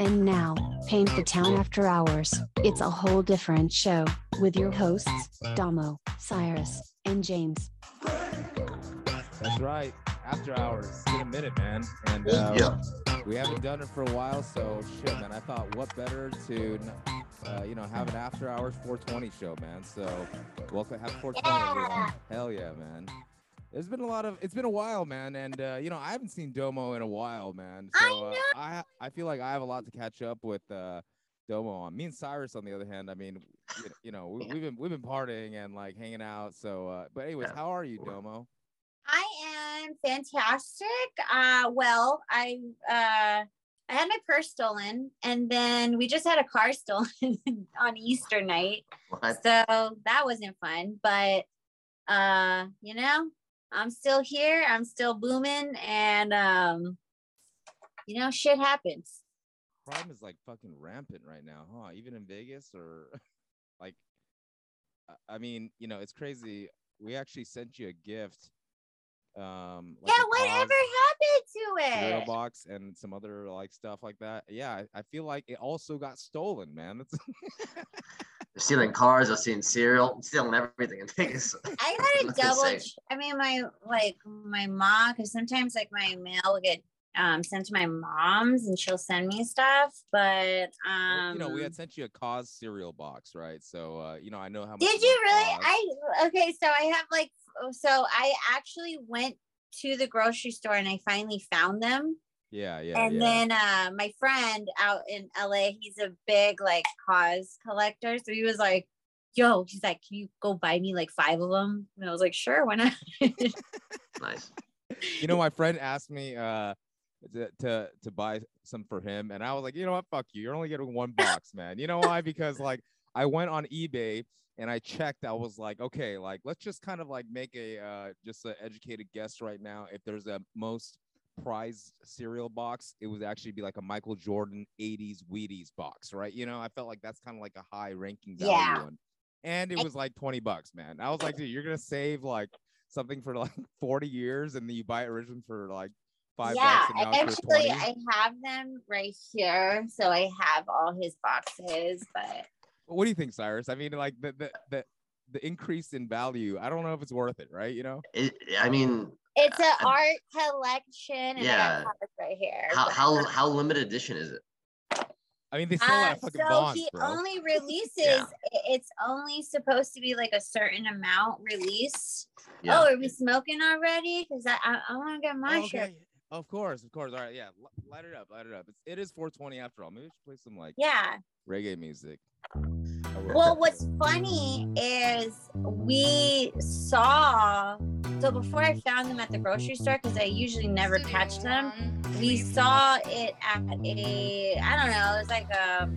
And now, Paint the Town After Hours. It's a whole different show with your hosts, Domo, Cyrus, and James. That's right. After hours. It's been a minute, man. And uh, Yeah. we haven't done it for a while, so shit, man. I thought, what better to, uh, you know, have an after hours 420 show, man. So, welcome, have 420. everyone. Hell yeah, man. There's been a lot of. It's been a while, man, and uh, you know I haven't seen Domo in a while, man. I So uh, I I feel like I have a lot to catch up with uh, Domo on. Me and Cyrus, on the other hand, I mean, you, you know, we, we've been we've been partying and like hanging out. So, uh, but anyways, Yeah. how are you, Domo? I am fantastic. Uh, well, I uh, I had my purse stolen, and then we just had a car stolen on Easter night, What? so that wasn't fun. But uh, you know, I'm still here. I'm still booming, and um, you know, shit happens. Crime is like fucking rampant right now, huh? Even in Vegas or like, I- mean, you know, it's crazy. We actually sent you a gift. Um, like yeah, whatever Cos happened to it. cereal box and some other like stuff like that. Yeah, I, I feel like it also got stolen, man. That's They're stealing cars, they're stealing cereal, stealing everything in Vegas. I gotta double. say. ch- I mean, my like my mom, because sometimes like my mail will get um sent to my mom's, and she'll send me stuff. But Well, um, you know, we had sent you a KAWS cereal box, right? So uh, you know, I know how much. did you you really? Cos. I okay. So I have like so I actually went to the grocery store and I finally found them. Yeah, yeah, and yeah. then uh my friend out in LA, he's a big like KAWS collector. So he was like, yo, he's like, can you go buy me like five of them? And I was like, sure, why not? nice. you know, my friend asked me uh to, to to buy some for him, and I was like, you know what, fuck you. You're only getting one box, man. You know why? Because like I went on eBay and I checked. I was like, okay, like let's just kind of like make a uh just an educated guess right now. If there's a most prized cereal box, it would actually be like a Michael Jordan 80s Wheaties box, right? You know, I felt like that's kind of like a high ranking value Yeah. one. And it was like 20 bucks, man. I was like, dude, you're gonna save like something for like 40 years and then you buy it originally for like five yeah, bucks and now it's for actually, I have them right here. So I have all his boxes, but What do you think, Cyrus? I mean, like the the the, the increase in value, I don't know if it's worth it, right? You know? It, I mean, it's an Uh, art collection. Yeah. I right here. how, how how limited edition is it? I mean, they still Uh, have fucking so bonds, he bro. only releases Yeah. it's only supposed to be like a certain amount released. Yeah. Oh, are we smoking already? Because I I, I want to get my Oh, shit. okay. Of course, of course. All right, yeah. Light it up, light it up. It's, it is 420 after all. Maybe we should play some like Yeah. reggae music. I will. Well, what's funny is we saw so before I found them at the grocery store because I usually never catch them. We saw it at a I don't know. It was like a,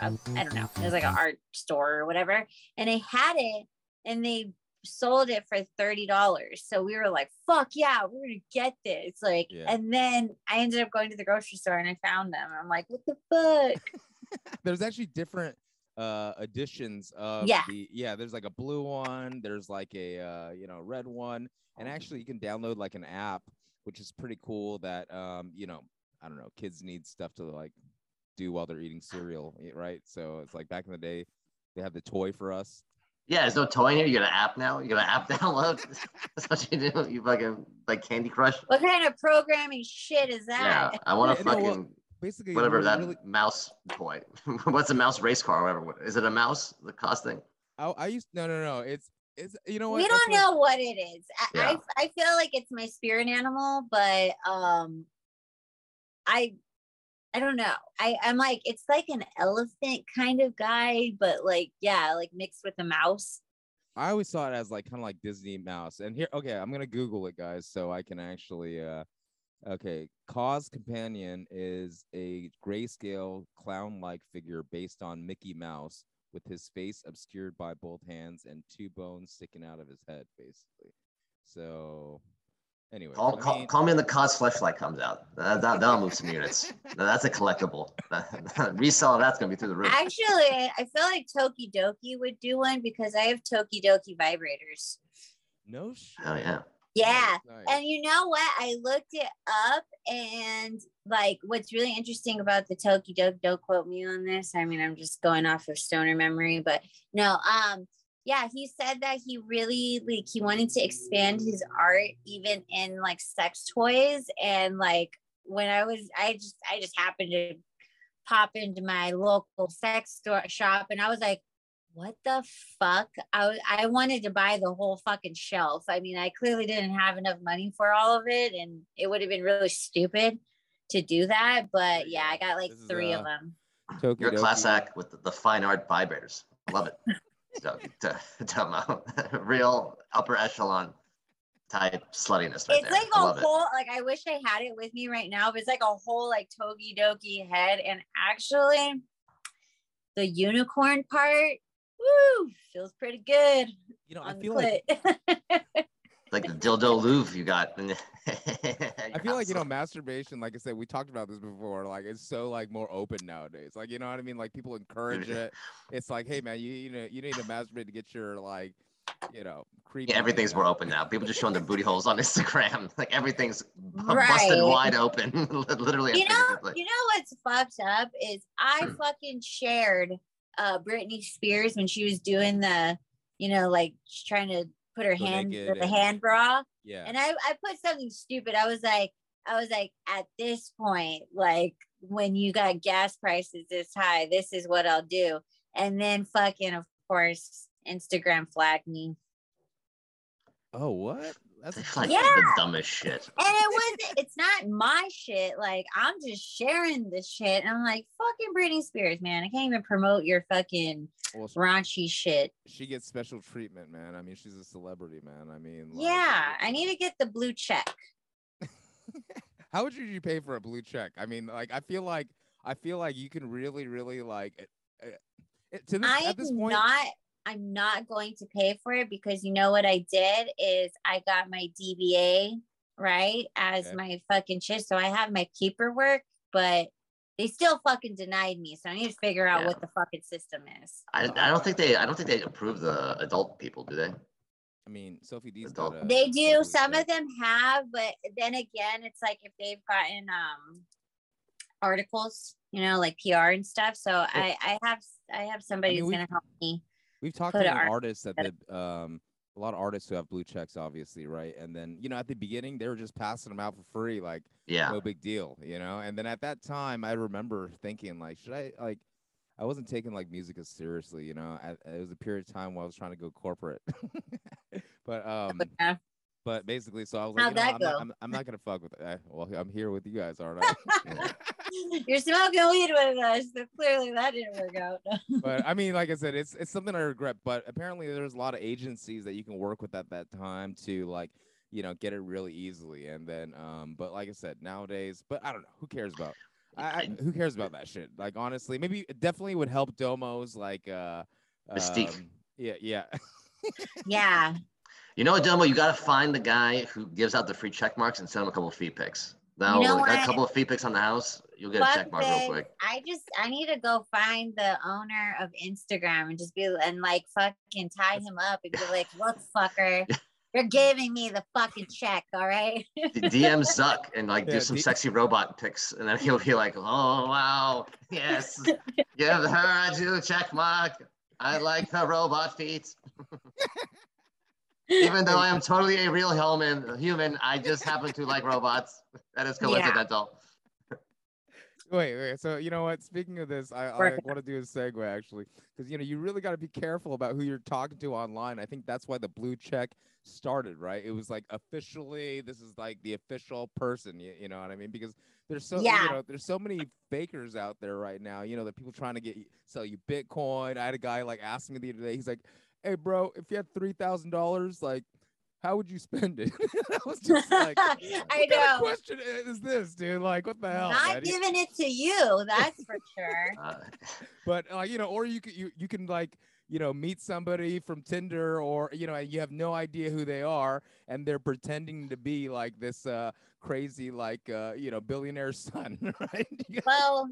a, a I don't know. It was like an art store or whatever, and they had it, and they sold it for thirty dollars. So we were like, "Fuck yeah, we're gonna get this!" Like, Yeah. and then I ended up going to the grocery store and I found them. I'm like, "What the fuck?" there's actually different uh editions of Yeah. the yeah there's like a blue one there's like a uh you know red one and actually you can download like an app which is pretty cool that um you know i don't know kids need stuff to like do while they're eating cereal right so it's like back in the day they have the toy for us Yeah, there's no toy in here. You got an app now. You got an app download. That's what you do. You fucking like Candy Crush. What kind of programming shit is that Yeah, that? I want Yeah, to no, well, fucking basically whatever that really- mouse toy. What's a mouse race car? Or whatever. Is it a mouse? The KAWS thing. I, I used no no no it's it's you know what we don't what- know what it is. I, Yeah. I I feel like it's my spirit animal, but um, I I don't know. I I'm like it's like an elephant kind of guy, but like yeah, like mixed with a mouse. I always saw it as like kind of like Disney mouse. And here, okay, I'm gonna Google it, guys, so I can actually. uh Okay, KAWS Companion is a grayscale clown-like figure based on Mickey Mouse, with his face obscured by both hands and two bones sticking out of his head, basically. So, anyway, Call, I call, mean- call me when the KAWS fleshlight comes out. That, that, that'll move some units. That's a collectible. Resell that's gonna be through the roof. Actually, I feel like Tokidoki would do one because I have Tokidoki vibrators. no shit. Oh yeah. Yeah. Nice. And you know what? I looked it up and like what's really interesting about the Tokidoki, don't quote me on this. I mean, I'm just going off of stoner memory, but no, um, yeah, he said that he really like he wanted to expand his art even in like sex toys. And like when I was I just I just happened to pop into my local sex store shop and I was like, what the fuck? I I wanted to buy the whole fucking shelf. I mean, I clearly didn't have enough money for all of it, and it would have been really stupid to do that. But yeah, I got like This is, three uh, of them. Tokidoki. You're a class act with the, the fine art vibrators. Love it. so, to, to, real upper echelon type sluttiness right it's there. like I a love it. whole like I wish I had it with me right now, but it's like a whole like Tokidoki head. And actually the unicorn part, woo, feels pretty good You know, I feel like clit. Like the dildo Louvre you got. I feel like you know masturbation. Like I said, we talked about this before. Like it's so like more open nowadays. Like you know what I mean. Like people encourage it. It's like, hey man, you you know you need to masturbate to get your like, you know, creepy. Yeah, everything's more open now. People just showing their booty holes on Instagram. Like everything's bu- busted wide open, literally you know, you know what's fucked up is I hmm. fucking shared uh Britney Spears when she was doing the, you know, like she's trying to put her Go hand the and- hand bra. Yeah. And I, I put something stupid. I was like, I was like, at this point, like when you got gas prices this high, this is what I'll do. And then fucking, of course, Instagram flagged me. oh what? That's It's like Yeah. the dumbest shit. And it was, it's not my shit. Like I'm just sharing this shit. And I'm like, fucking Britney Spears, man. I can't even promote your fucking well, sh- raunchy shit. she gets special treatment, man. I mean, she's a celebrity, man. I mean, like, Yeah, I need to get the blue check. How would you pay for a blue check? I mean, like, I feel like I feel like you can really, really like. uh, uh, to this, I at this am point, not I'm not going to pay for it because you know what I did is I got my DBA right as Okay. my fucking shit. So I have my paperwork, but they still fucking denied me. So I need to figure out Yeah. what the fucking system is. I, I don't think they I don't think they approve the adult people, do they? I mean, Sophie D's Adult. got a- They do. Some of them have, but then again, it's like if they've gotten um articles, you know, like PR and stuff. So I I have I have somebody mean, who's we've- gonna help me. We've talked put to an an art- artists that did um a lot of artists who have blue checks, obviously, right? And then you know at the beginning they were just passing them out for free, like Yeah. no big deal, you know. And then at that time, I remember thinking like, should I like? I wasn't taking like music as seriously, you know. At, it was a period of time where I was trying to go corporate, but um, Yeah. But basically, so I was like, How'd you know, that I'm, not. I'm, I'm not gonna fuck with it. Eh, well, I'm here with you guys, aren't I? You're smoking weed with us, so clearly that didn't work out. but I mean, like I said, it's it's something I regret. But apparently, there's a lot of agencies that you can work with at that time to like, you know, get it really easily. And then, um, but like I said, nowadays, but I don't know, who cares about? I, I, who cares about that shit? Like honestly, maybe it definitely would help Domos like uh, Mystique. um, yeah, yeah. yeah. You know what, Domo? You got to find the guy who gives out the free check marks and send him a couple of feed picks. Now, know like, a couple of feed picks on the house, you'll get a check mark real this. quick. I just I need to go find the owner of Instagram and just be and like fucking tie him up and be like, look, fucker, you're giving me the fucking check, all right? D- DM Zuck and like Yeah, do some D- sexy robot pics, and then he'll be like, "Oh wow, yes, give her a Jew check mark. I like her robot feet." Even though I am totally a real human, human, I just happen to like robots. That is Yeah. coincidental. Wait, wait. So you know what? Speaking of this, I, I want to do a segue actually, because you know you really got to be careful about who you're talking to online. I think that's why the blue check started, right? It was like officially, this is like the official person. You, you know what I mean? Because there's so Yeah. you know there's so many fakers out there right now. You know that people trying to get you- sell you Bitcoin. I had a guy like asking me the other day. He's like, "Hey, bro, if you had three thousand dollars, like." How would you spend it? I was just like, I what kind of know. question is this, dude? Like, what the hell? Not man? You- giving it to you, that's for sure. Uh, but uh, you know, or you can you, you can like you know meet somebody from Tinder, or you know, you have no idea who they are, and they're pretending to be like this uh crazy like uh you know billionaire son, right? Well,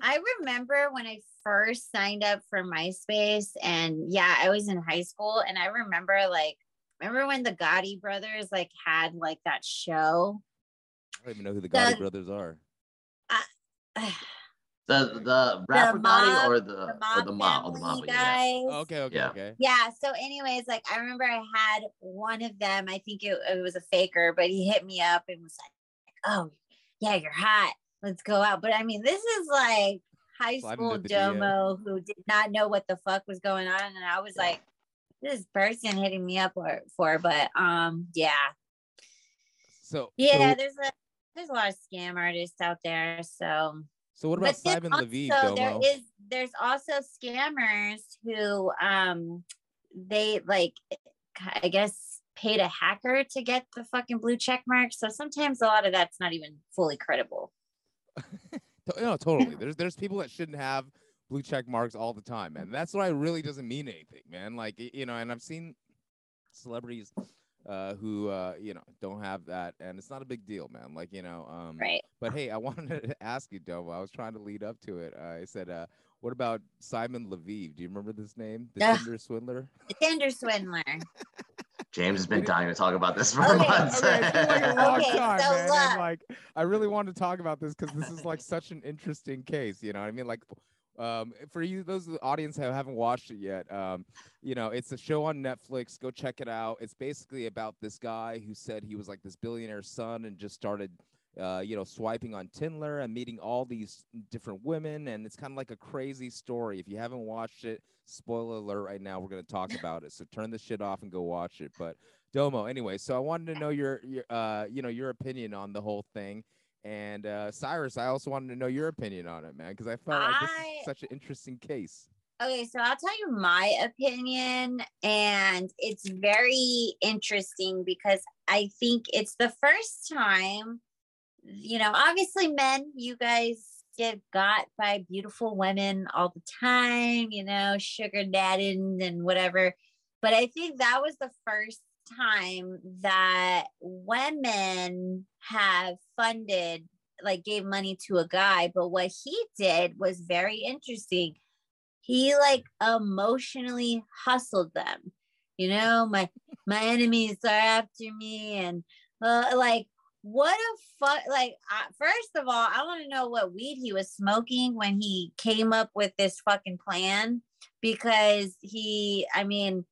I remember when I first signed up for MySpace, and yeah, I was in high school, and I remember like remember when the Gotti brothers like had like that show? I don't even know who the Gotti brothers are. The the rapper Gotti mob- or the, the or mob the mob or the family mob. Yeah. guys. Oh, okay, okay, Yeah. okay. Yeah. So, anyways, like I remember I had one of them. I think it, it was a faker, but he hit me up and was like, "Oh, yeah, you're hot. Let's go out." But I mean, this is like high school domo who did not know what the fuck was going on, and I was Yeah. like, "This person hitting me up for, for." But um, yeah, So yeah. So, there's a there's a lot of scam artists out there. So so what about Simon Leviev, Domo? there is there's also scammers who um they like I guess paid a hacker to get the fucking blue check mark. So sometimes a lot of that's not even fully credible. No, totally. There's there's people that shouldn't have blue check marks all the time, man. That's why it really doesn't mean anything, man. Like you know, and I've seen celebrities uh, who uh, you know don't have that, and it's not a big deal, man. Like you know, um, Right. But hey, I wanted to ask you, Domo. I was trying to lead up to it. Uh, I said, uh, what about Simon Leviev? Do you remember this name? The. Tinder swindler. The Tinder swindler. James has been dying to talk about this for Okay, months. Okay, it's been like a long Okay, time, so man. And like, I really wanted to talk about this because this is like such an interesting case. You know what I mean? Like, um, for you, those of the audience who haven't watched it yet, um, you know, it's a show on Netflix. Go check it out. It's basically about this guy who said he was like this billionaire son and just started. Uh, you know, swiping on Tinder and meeting all these different women, and it's kind of like a crazy story. If you haven't watched it, spoiler alert! Right now, we're gonna talk about it. So turn the shit off and go watch it. But Domo. Anyway, so I wanted to know your your uh you know your opinion on the whole thing. And uh Cyrus, I also wanted to know your opinion on it, man, because I felt like this is such an interesting case. Okay, so I'll tell you my opinion, and it's very interesting because I think it's the first time, you know, obviously, men, you guys get got by beautiful women all the time, you know, sugar dadding and whatever. But I think that was the first time that women have funded, like, gave money to a guy. But what he did was very interesting he like emotionally hustled them you know my my enemies are after me and uh, like what a fuck like uh, first of all i want to know what weed he was smoking when he came up with this fucking plan because he i mean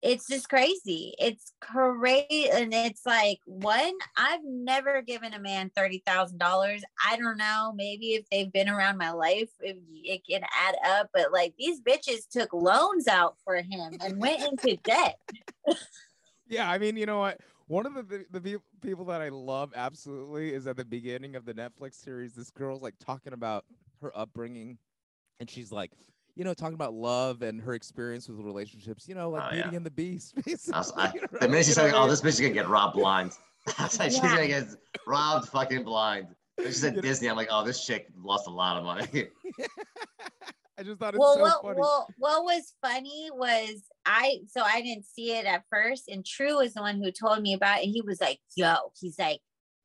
it's just crazy. It's crazy and it's like one i've never given a man $30000 i don't know maybe if they've been around my life if it can add up but like these bitches took loans out for him and went into debt. Yeah, I mean, you know what? One of the the, the people that I love absolutely is at the beginning of the Netflix series. This girl's like talking about her upbringing, and she's like, you know, talking about love and her experience with relationships. You know, like Oh, Beauty yeah. and the Beast. Basically, I was- I- you know, the minute she you said, "Oh, this bitch is gonna get robbed blind," I was like, she's Yeah. gonna get robbed fucking blind. She said Disney, I'm like, "Oh, this chick lost a lot of money." I just thought it's well so what funny. well what was funny was i so i didn't see it at first and true was the one who told me about it and he was like yo he's like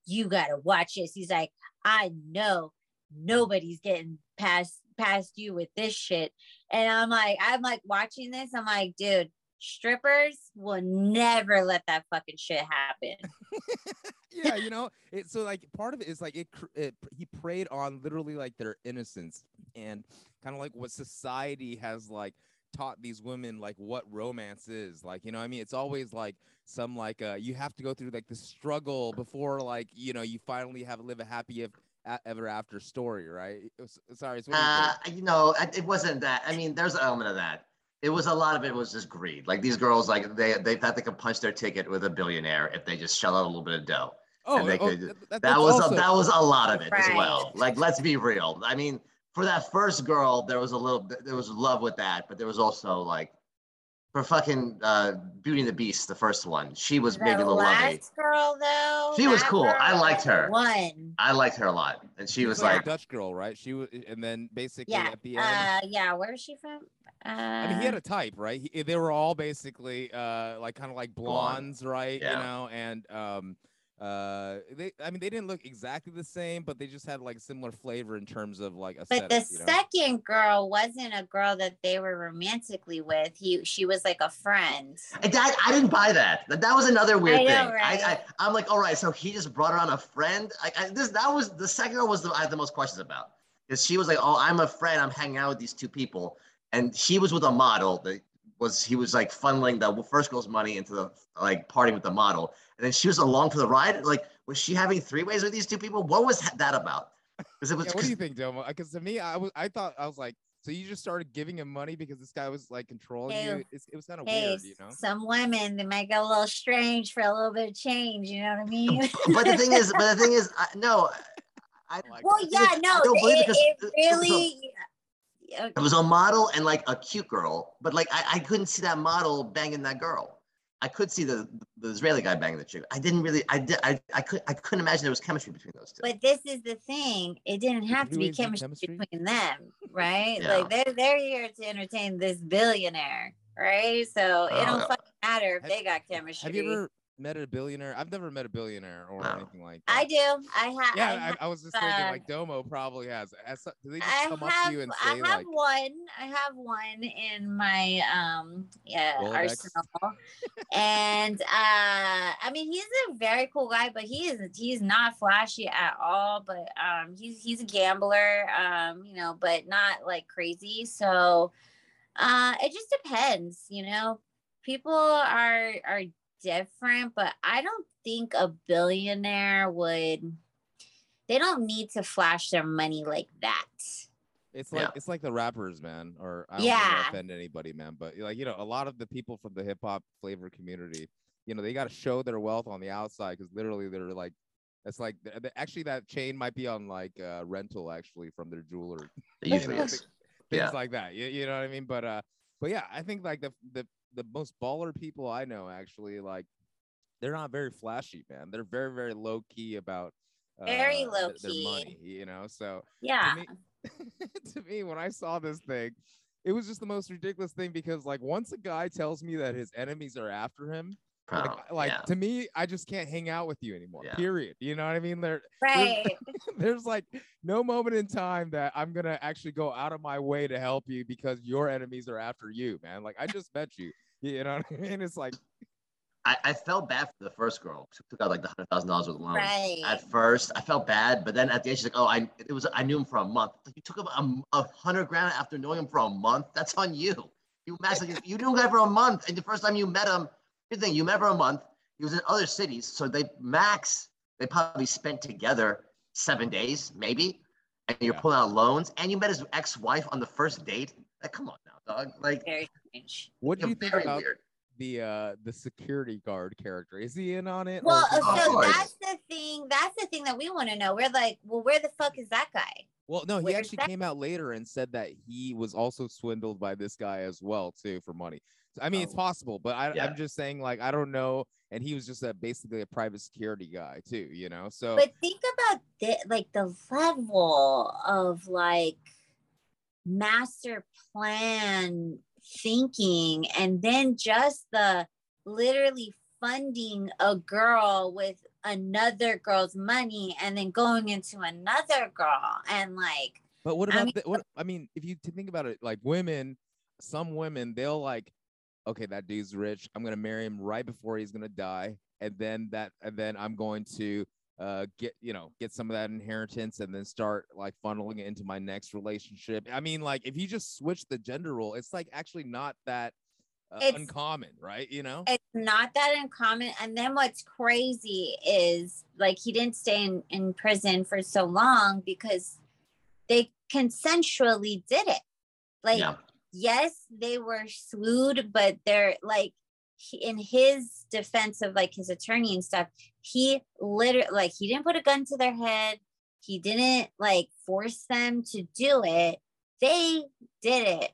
you gotta watch this. He's like i know nobody's getting past past you with this shit. And i'm like i'm like watching this i'm like dude strippers will never let that fucking shit happen yeah, you know, it so like part of it is like it, it he preyed on literally like their innocence and kind of like what society has like taught these women like what romance is like you know i mean it's always like some like uh you have to go through like the struggle before like you know you finally have live a happy a- ever after story right was- sorry what do you Uh, you know, it wasn't that. I mean, there's an element of that. It was a lot of it was just greed. Like these girls, like they they thought they could punch their ticket with a billionaire if they just shell out a little bit of dough. Oh, they oh, could- th- That was also- a, that was a lot of it as well. Like let's be real. I mean, for that first girl, there was a little there was love with that, but there was also like for fucking uh, Beauty and the Beast, the first one, she was maybe a little lovey. last girl though She was cool. I liked her. one I liked her a lot, and she She was like, like, a Dutch girl, right? She was, and then basically yeah at the end, uh yeah where is she from uh I mean, he had a type, right? He, they were all basically uh, like kind of like Blonde. blondes, right? Yeah. You know, and um, uh, they I mean they didn't look exactly the same, but they just had like similar flavor in terms of like a But the you know? second girl wasn't a girl that they were romantically with. He she was like a friend. And that, I didn't buy that. That, that was another weird I know, thing. right? I, I, I'm like, all right, so he just brought her on a friend. I, I, this, that was the second girl was the, I had the most questions about because she was like, oh, I'm a friend. I'm hanging out with these two people, and she was with a model that was he was like funneling the first girl's money into the like partying with the model, and then she was along for the ride. Like, was she having three ways with these two people? What was that about? Because it was. Yeah, what do you think, Domo? Because to me, I was I thought I was like, so you just started giving him money because this guy was like controlling Hey, you. It's, it was kind of Hey, weird, you know. some women they might get a little strange for a little bit of change. You know what I mean? but the thing is, but the thing is, I, no. I, Like, well, the yeah, no, I don't believe it, it so- really. It was a model and like a cute girl, but like I, I couldn't see that model banging that girl. I could see the the Israeli guy banging the chick. I didn't really. I did. I, I could. I couldn't imagine there was chemistry between those two. But this is the thing. It didn't have to be chemistry, chemistry? between them, right? Yeah. Like they're they're here to entertain this billionaire, right? So it Oh, don't yeah. fucking matter if Have- they got chemistry. Have you ever met a billionaire? I've never met a billionaire or anything like that. I do. I have. Yeah, I, I, have, I was just thinking uh, like Domo probably has. some- do they just I come up to you and say I have like, one. I have one in my um yeah Rolodex? arsenal, and uh, I mean he's a very cool guy, but he is he's not flashy at all. But um, he's he's a gambler, um, you know, but not like crazy. So, uh, it just depends, you know. People are are different, but I don't think a billionaire would. They don't need to flash their money like that. It's like Yeah. it's like the rappers, man. Or I don't Yeah. want to offend anybody, man, but like you know, a lot of the people from the hip hop flavor community, you know, they got to show their wealth on the outside because literally they're like, it's like th- th- actually that chain might be on like uh, rental actually from their jeweler, usually know, is. thi- things Yeah. like that. You, you know what I mean? But uh, but yeah, I think like the the the most baller people I know actually like they're not very flashy, man. They're very very low key about Very uh, low th- their key. money, you know. So Yeah. to me, to me, when I saw this thing, it was just the most ridiculous thing because, like, once a guy tells me that his enemies are after him, like, Oh, like yeah. to me, I just can't hang out with you anymore. Yeah. Period. You know what I mean? There, Right. there's like no moment in time that I'm gonna actually go out of my way to help you because your enemies are after you, man. Like, I just met you. You know what I mean? It's like, I, I felt bad for the first girl who took out like the hundred thousand dollars with loan. Right. At first, I felt bad, but then at the end, she's like, "Oh, I it was I knew him for a month. Like, you took him a, a hundred grand after knowing him for a month. That's on you. You max like, you knew him for a month, and the first time you met him, good thing you met for a month. He was in other cities, so they max they probably spent together seven days, maybe. And you're Yeah. pulling out loans, and you met his ex-wife on the first date. Like, come on now, dog. Like, Very strange. what do you're think about weird. the uh the security guard character? Is he in on it? Well, is so course. that's the thing. That's the thing that we want to know. We're like, well, where the fuck is that guy? Well, no, he Where's actually that- came out later and said that he was also swindled by this guy as well too for money. I mean, it's Oh. possible, but I, Yeah. I'm just saying, like, I don't know. And he was just a basically a private security guy too, you know. So But think about the like the level of like master plan thinking, and then just the literally funding a girl with another girl's money, and then going into another girl, and like But what I about mean- the, what? I mean, if you to think about it, like women, some women they'll like, okay, that dude's rich. I'm gonna marry him right before he's gonna die, and then that, and then I'm going to uh get you know get some of that inheritance and then start like funneling it into my next relationship i mean like if you just switch the gender role it's like actually not that uh, It's- uncommon right you know it's not that uncommon. And then what's crazy is like he didn't stay in, in prison for so long because they consensually did it. Like, yeah. Yes, they were sued, but they're like in his defense of like his attorney and stuff, he literally like he didn't put a gun to their head. He didn't like force them to do it. They did it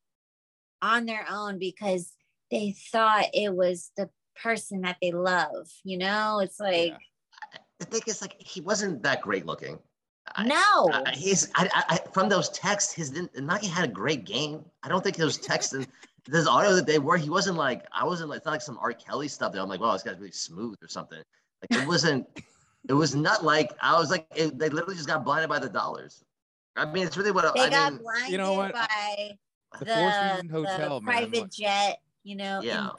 on their own because they thought it was the person that they love. You know, it's like Yeah. The thing is, like, he wasn't that great looking. I- no. I, he's I, I, I- from those texts. His Nagi had a great game. I don't think those texts and this audio that they were. He wasn't like I wasn't like it's not like some R. Kelly stuff that I'm like, wow, this guy's really smooth or something. Like it wasn't. It was not like I was like it, they literally just got blinded by the dollars. I mean, it's really what They I got mean. blinded you know what? by The the, Four Seasons the Hotel, private like- jet, you know, Yeah.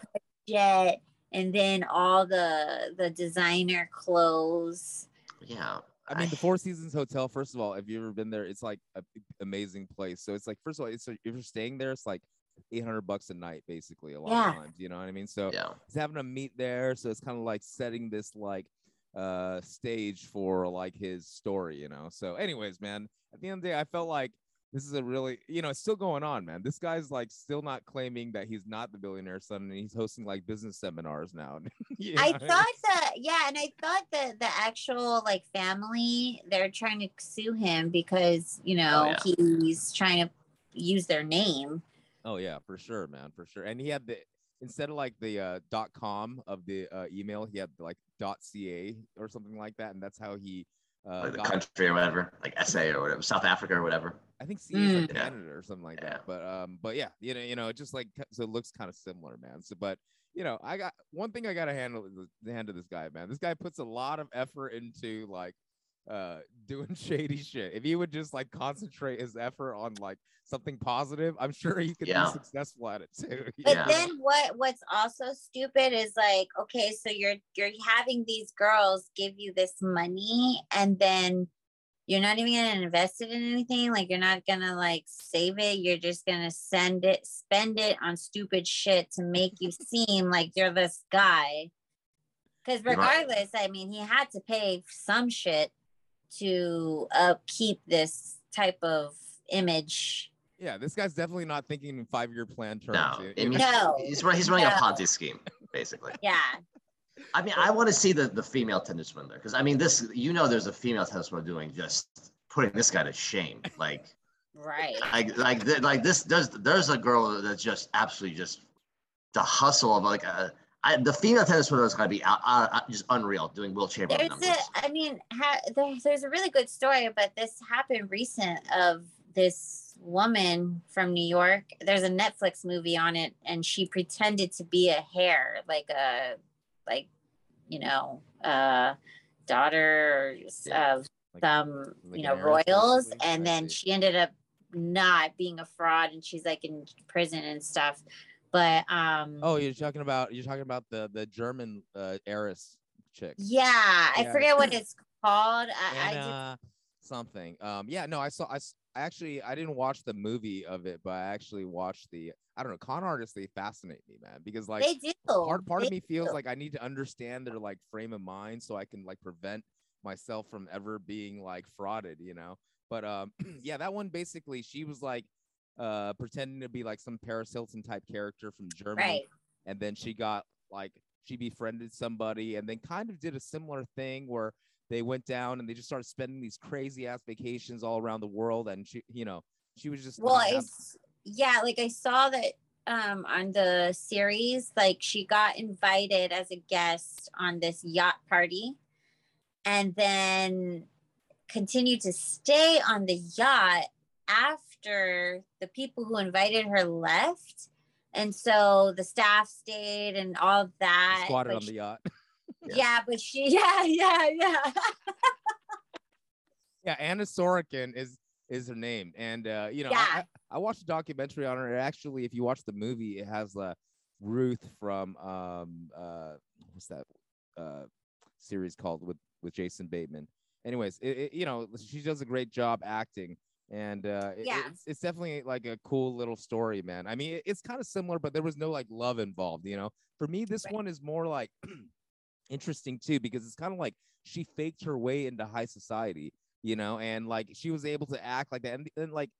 jet, and then all the the designer clothes. Yeah, I mean, the Four Seasons Hotel. First of all, if you've ever been there, it's like an amazing place. So it's like, first of all, it's if you're staying there, it's like 800 bucks a night, basically. A lot Yeah. of times, you know what I mean? So yeah. he's having a meet there, so it's kind of like setting this like uh stage for like his story, you know. So, anyways, man, at the end of the day, I felt like this is a really, you know, it's still going on, man. This guy's like still not claiming that he's not the billionaire son, and he's hosting like business seminars now. You know I thought that, yeah, and I thought that the actual like family, they're trying to sue him because you know yeah. he's trying to use their name. Oh yeah, for sure, man, for sure. And he had the instead of like the uh, dot com of the uh, email, he had like dot ca or something like that, and that's how he uh, like the got. country or whatever, like SA or whatever, South Africa or whatever. I think C is like Mm. Yeah. Canada or something like Yeah. that. But um, but yeah, you know, you know, it just like so it looks kind of similar, man. So, but you know, I got one thing I gotta handle the hand of this guy, man. This guy puts a lot of effort into like uh doing shady shit. If he would just like concentrate his effort on like something positive, I'm sure he could Yeah. be successful at it too. But Yeah. then what what's also stupid is like, okay, so you're you're having these girls give you this money and then you're not even gonna invest it in anything. Like you're not gonna like save it. You're just gonna send it, spend it on stupid shit to make you seem like you're this guy. Because You're right. regardless, I mean, he had to pay some shit to uh, upkeep this type of image. Yeah, this guy's definitely not thinking in five year plan terms. No, You- I you? No. he's he's running a Ponzi scheme, basically. Yeah. I mean, I want to see the the female tennis winner because I mean, this you know, there's a female tennis winner doing just putting this guy to shame. Like, Right. like, like, like this. There's there's a girl that's just absolutely just the hustle of like a. I, the female tennis winner is going to be out, out, out- just unreal doing Wilt Chamberlain There's numbers. a, I mean, ha, there, there's a really good story, but this happened recent of this woman from New York. There's a Netflix movie on it, and she pretended to be a hair, like a, like, you know, uh, daughter Yeah. of Like- some, like you know, royals, basically? and I then see. she ended up not being a fraud, and she's like in prison and stuff. But um, Oh, you're talking about you're talking about the the German uh, heiress chick. yeah, I forget what it's called. I, I just Anna something. Um, yeah, no, I saw. I actually I didn't watch the movie of it, but I actually watched the. I don't know. Con artists they fascinate me, man, because like they do. part part of me feels do. like I need to understand their like frame of mind so I can like prevent myself from ever being like frauded, you know. But um, yeah, that one basically she was like uh pretending to be like some Paris Hilton type character from Germany. Right. and then she got like she befriended somebody and then kind of did a similar thing where they went down and they just started spending these crazy ass vacations all around the world. And she you know she was just Well, it's yeah, like I saw that um on the series, like she got invited as a guest on this yacht party and then continued to stay on the yacht after the people who invited her left. And so the staff stayed and all that. squatted but on the yacht yeah, but she yeah, yeah, yeah. yeah Anna Sorokin is is her name and uh you know I- Yeah. I, I watched a documentary on her actually if you watch the movie it has uh Ruth from um uh what's that uh series called with with Jason Bateman anyways it, it, you know she does a great job acting and uh it- Yeah. it's, it's definitely like a cool little story man i mean it- it's kind of similar but there was no like love involved you know for me this Right. one is more like interesting too because it's kind of like she faked her way into high society you know and like she was able to act like that and, and like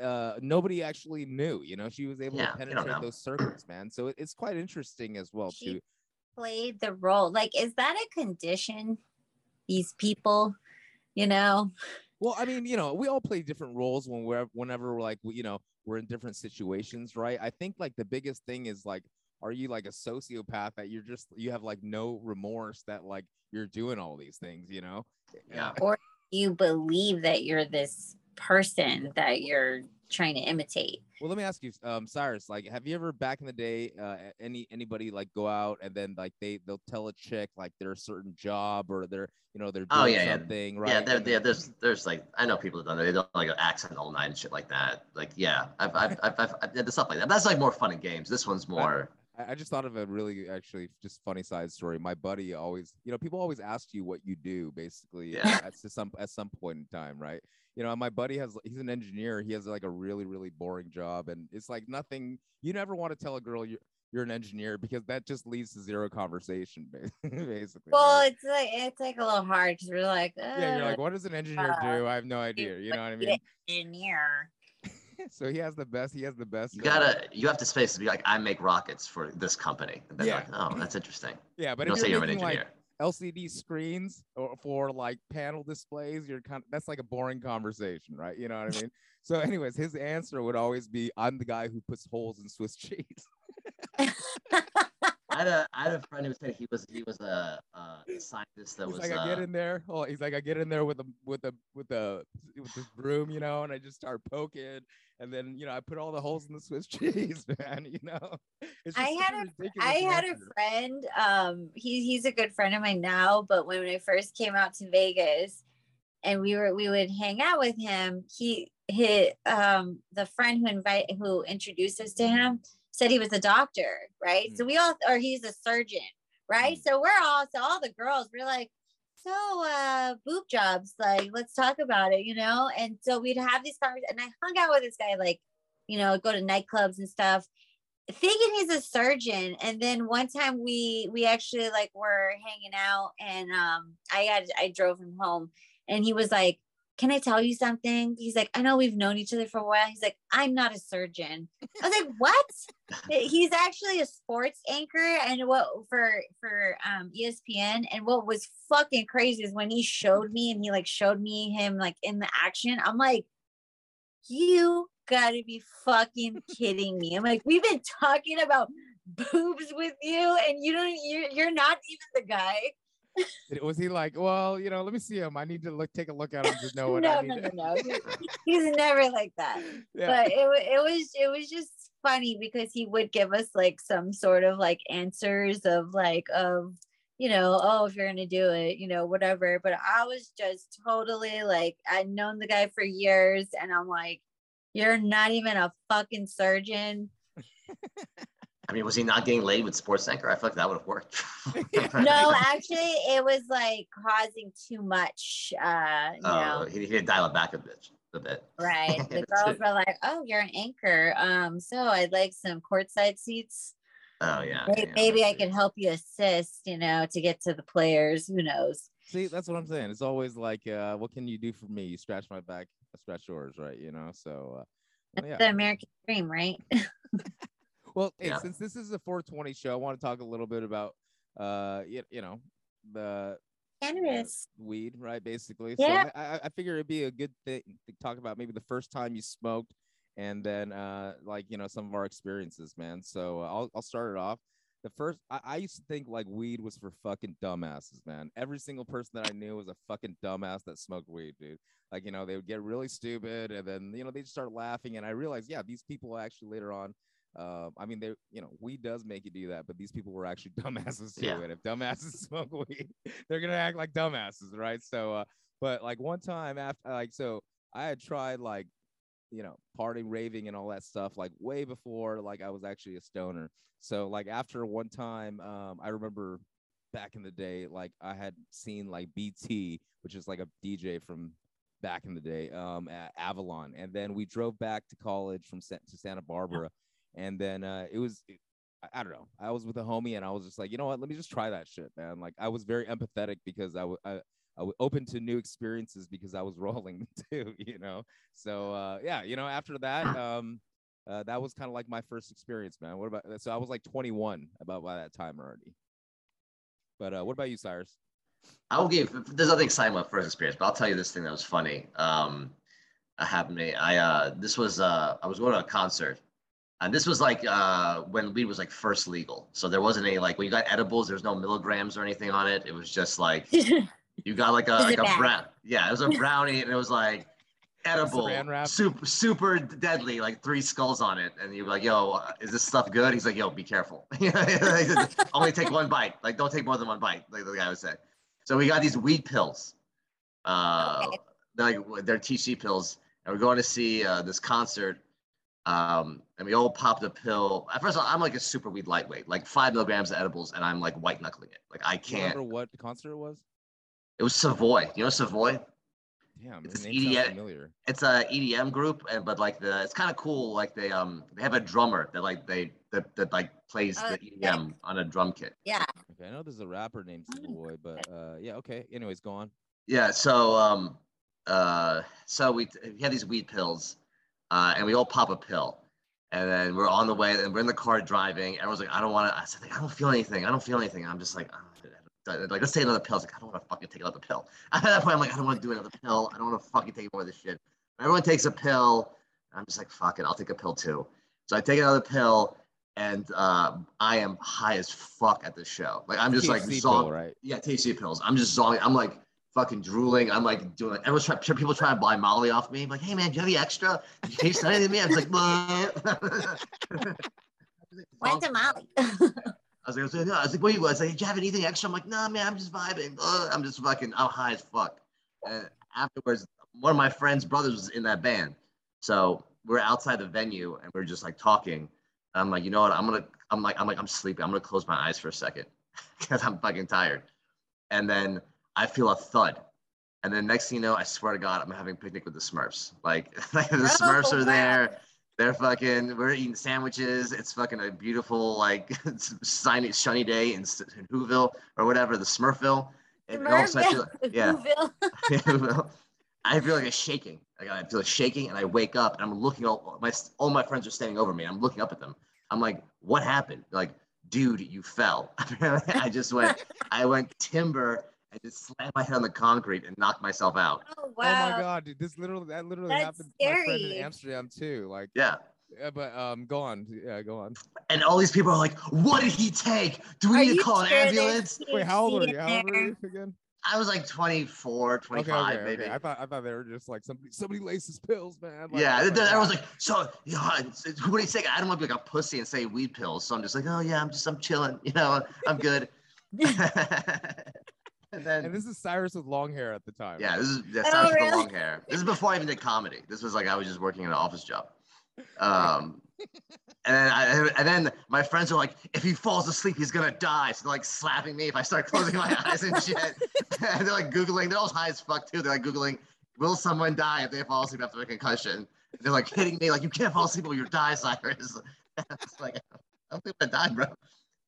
uh nobody actually knew you know she was able to penetrate those circles man so it, it's quite interesting as well She- too Played the role. Like, is that a condition? These people, you know? Well, I mean, you know, we all play different roles when we're whenever we're like, you know, we're in different situations, right? I think like the biggest thing is like, are you like a sociopath that you're just you have like no remorse that like you're doing all these things, you know? Yeah. Or you believe that you're this person that you're trying to imitate. Well, let me ask you, um, Cyrus. Like, have you ever back in the day, uh, any anybody like go out and then like they they'll tell a chick like their a certain job or they're you know they're doing Oh, yeah, yeah. right? Yeah, there, yeah, there's there's like I know people have done it. They don't like an accent all night and shit like that. Like yeah, I've I've I've, I've, I've did stuff like that. That's like more fun and games. This one's more. I, I just thought of a really actually just funny side story. My buddy always, you know, people always ask you what you do basically Yeah. at some at some point in time, right? You know, my buddy has he's an engineer. He has like a really really boring job, and it's like nothing. You never want to tell a girl you're you're an engineer because that just leads to zero conversation, basically. Well, right? it's like it's like a little hard because we're like, yeah, you're "Uh, like, what does an engineer uh, do? I have no idea. You know what I mean? engineer. so he has the best. He has the best. You uh, gotta you have to space to be like I make rockets for this company. And then Yeah. like, oh, that's interesting. yeah, but Don't if say you're you're an making like engineer. LCD screens or for like panel displays, you're kind of that's like a boring conversation, right? You know what I mean? so, anyways, his answer would always be, "I'm the guy who puts holes in Swiss cheese." I had a I had a friend who said he was he was a, a scientist that he's was like, I get uh, in there. Oh, he's like, I get in there with a with a with a with this broom, you know, and I just start poking, and then you know I put all the holes in the Swiss cheese, man. You know, it's I just such had a had a friend. Um, he he's a good friend of mine now. But when I first came out to Vegas, and we were we would hang out with him, he hit um the friend who invite who introduced us to him said he was a doctor, right? So we all or he's a surgeon, right? Mm. So we're all so all the girls we're like. So uh boob jobs, like let's talk about it, you know? And so we'd have these conversations and I hung out with this guy like, you know, go to nightclubs and stuff thinking he's a surgeon and then one time we we actually like were hanging out and um i had i drove him home and he was like can i tell you something? He's like i know we've known each other for a while. He's like i'm not a surgeon. I was like what? He's actually a sports anchor and what for for um espn and what was fucking crazy is when he showed me and he like showed me him like in the action i'm like you gotta be fucking kidding me. I'm like, we've been talking about boobs with you, and you don't, you're, you're not even the guy. Was he like, well, you know, let me see him. I need to look, take a look at him to know what no, I no, need. no, to-" no. He- He's never like that. yeah. But it, it was, it was just funny because he would give us like some sort of like answers of like, of, you know, oh, if you're gonna do it, you know, whatever. But I was just totally like, I'd known the guy for years, and I'm like, you're not even a fucking surgeon. I mean, was he not getting laid with Sports Anchor? I feel like that would have worked. no, actually, it was like causing too much. Uh, you Oh, know, he, he did dial it back a bit. A bit. right? The girls were like, "Oh, you're an anchor. Um, so I'd like some courtside seats. Oh yeah. May- yeah, Maybe I see. can help you assist. You know, to get to the players. Who knows? See, that's what I'm saying. It's always like, uh, what can you do for me? You scratch my back, I scratch yours, right? You know, so uh, well, yeah. The American dream, right? Well, hey, Yeah. since this is a 420 show, I want to talk a little bit about, uh, you, you know, the uh, Cannabis. weed, right? Basically. Yeah. So I, I, I figure it'd be a good thing to talk about maybe the first time you smoked, and then uh, like you know some of our experiences, man. So uh, I'll I'll start it off. The first, I, I used to think like weed was for fucking dumbasses, man. Every single person that I knew was a fucking dumbass that smoked weed, dude. Like you know they would get really stupid, and then you know they would start laughing, and I realized, yeah, these people actually later on. Um, I mean, they, you know, weed does make you do that, but these people were actually dumbasses too. Yeah. And if dumbasses smoke weed, they're gonna act like dumbasses, right? So, uh, but like one time after, like, so I had tried like, you know, partying, raving, and all that stuff, like way before, like I was actually a stoner. So, like after one time, um, I remember back in the day, like I had seen like BT, which is like a DJ from back in the day, um, at Avalon, and then we drove back to college from Sa- to Santa Barbara, and then uh, it was. I- I don't know. I was with a homie and I was just like, you know what? Let me just try that shit, man. Like I was very empathetic because I w- I, I was open to new experiences because I was rolling too, you know. So uh, yeah, you know, after that, um, uh, that was kind of like my first experience, man. What about so I was like 21 about by that time already. But uh, what about you, Cyrus? I will give. There's nothing exciting about first experience, but I'll tell you this thing that was funny. Um, happened to me. I uh, this was uh, I was going to a concert, and this was like uh, when weed was like first legal. So there wasn't any like when you got edibles, there's no milligrams or anything on it. It was just like you got like a like a brown. Yeah, it was a brownie, and it was like edible, super super deadly, like three skulls on it, and you're like, "Yo, uh, is this stuff good?" He's like, "Yo, be careful. Only take one bite. Like, don't take more than one bite." Like the guy would say. So we got these weed pills. Uh, Okay. they're like they're TC pills, and we're going to see uh, this concert. Um, and we all popped a pill. At first, I'm like a super weed lightweight, like five milligrams of edibles, and I'm like white knuckling it. Like I can't. remember what the concert it was? It was Savoy. You know Savoy? Damn, It's his EDM. familiar. it's a EDM group, and but like the it's kind of cool. Like they um they have a drummer that like they that, that like plays Oh, the yeah. EDM on a drum kit. Yeah. Okay, I know there's a rapper named Savoy, but uh, yeah, okay. Anyways, go on. Yeah. So um uh so we we had these weed pills, uh, and we all pop a pill, and then we're on the way, and we're in the car driving. Everyone's like, I don't want to. I said, like, I don't feel anything. I don't feel anything. I'm just like. "Oh, like let's take another pill. I was like, I don't want to fucking take another pill. At that point, I'm like, I don't want to do another pill. I don't want to fucking take more of this shit. Everyone takes a pill. I'm just like, fuck it, I'll take a pill too. So I take another pill, and uh, I am high as fuck at this show. Like I'm just like THC zong- pill, right? yeah, THC pills. I'm just zoning. I'm like fucking drooling. I'm like doing. Everyone's trying. People trying to buy Molly off me. I'm like, hey man, do you have the extra? Can you send anything to me? I was like, Went to Molly. I was like, I was like, no. I was like, what you? I was like, did you have anything extra? I'm like, nah, man, I'm just vibing. Ugh, I'm just fucking. I'm high as fuck. And afterwards, one of my friend's brothers was in that band, so we're outside the venue and we're just like talking. I'm like, you know what? I'm gonna. I'm like, I'm like, I'm sleepy. I'm gonna close my eyes for a second because I'm fucking tired. And then I feel a thud. And then next thing you know, I swear to God, I'm having a picnic with the Smurfs. Like, like the Smurfs are wow. there. They're fucking. We're eating sandwiches. It's fucking a beautiful like sunny sunny day in, in Whoville or whatever the Smurfville. And all of I feel- yeah. Whoville. Whoville. I feel like a shaking. Like I feel like shaking, and I wake up, and I'm looking. All my all my friends are standing over me. I'm looking up at them. I'm like, "What happened?" They're like, "Dude, you fell." I just went. I went timber and just slammed my head on the concrete and knocked myself out. Oh wow! Oh my god, dude, this literally that literally That's happened to my friend in. Amsterdam too. Like, Yeah. yeah, but um, go on. Yeah, go on. And all these people are like, "What did he take? Do we Are need to call an sure there's ambulance?" Wait, how old are you? How old are you again? I was like 24, 25, okay, okay, maybe. okay. I thought I thought they were just like somebody somebody laces pills, man. Like, yeah, oh th- my everyone's like, so, yeah, it's- it's- what do you say? I don't want to be like a pussy and say weed pills. So I'm just like, oh yeah, I'm just, I'm chilling, you know, I'm good. and then, and this is Cyrus with long hair at the time. yeah, this is that's Oh, not the long hair. This is before I even did comedy. This was like I was just working in an office job. Um, and then I, and then my friends are like, if he falls asleep, he's gonna die. So they're like slapping me if I start closing my eyes and shit. and they're like googling. They're all high as fuck too. They're like googling, will someone die if they fall asleep after a concussion? They're like hitting me like you can't fall asleep or you die, Cyrus. it's like I don't think I died, bro.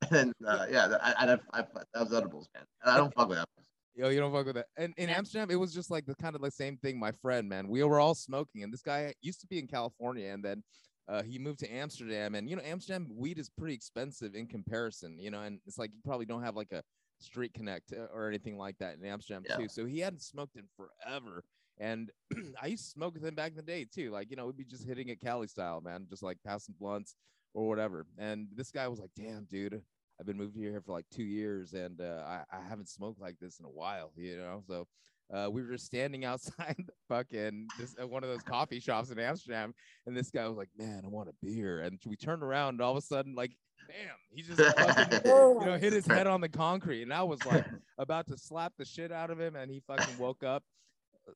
And uh, yeah, I, I, I, that was edibles, man. And I don't fuck with edibles. Yo, you don't fuck with that. And in Yeah. Amsterdam, it was just like the kind of the same thing. My friend, man, we were all smoking, and this guy used to be in California, and then uh, he moved to Amsterdam. And you know, Amsterdam weed is pretty expensive in comparison. You know, and it's like you probably don't have like a street connect uh, or anything like that in Amsterdam Yeah. too. So he hadn't smoked in forever. And I used to smoke with him back in the day too. Like you know, we'd be just hitting it Cali style, man, just like passing blunts or whatever. And this guy was like, "Damn, dude." I've been moved here for like two years and uh, I, I haven't smoked like this in a while, you know. So uh, we were just standing outside the fucking this uh, one of those coffee shops in Amsterdam, and this guy was like, "Man, I want a beer." And we turned around, and all of a sudden, like, bam, he just fucking, you know hit his head on the concrete, and I was like about to slap the shit out of him, and he fucking woke up,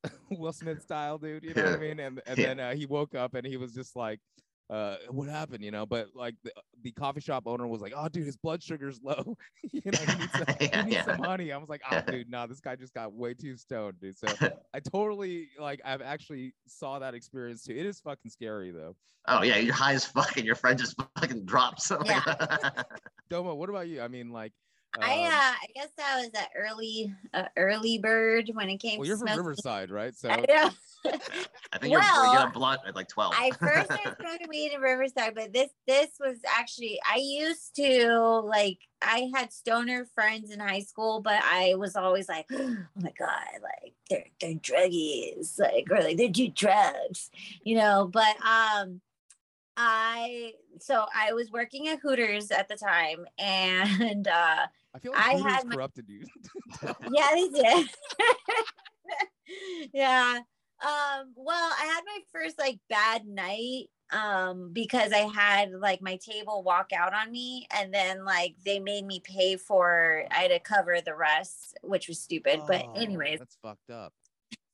Will Smith style, dude. You know what I mean? And and Yeah. then uh, he woke up, and he was just like uh what happened you know but like the, the coffee shop owner was like oh dude his blood sugar's low you know he needs, some, he needs yeah. some honey i was like oh dude no this guy just got way too stoned dude so i totally like i've actually saw that experience too it is fucking scary though Oh yeah, you're high as fuck, and your friend just fucking drops. Yeah. domo what about you i mean like I um, uh, I guess I was an early, uh, early bird when it came well to you're from. Riverside right so I know. I think you're, Well, you're a blunt at like 12. I first started smoking weed in Riverside, but this this was actually I used to like I had stoner friends in high school, but I was always like, oh my god, like they're they're druggies, like or like they do drugs, you know. But um, I so I was working at Hooters at the time, and uh, i feel like I had my- corrupted you yeah, they did. yeah. Um, well, I had my first like bad night um because I had like my table walk out on me and then like they made me pay for I had to cover the rest, which was stupid. but Oh, anyways, that's fucked up.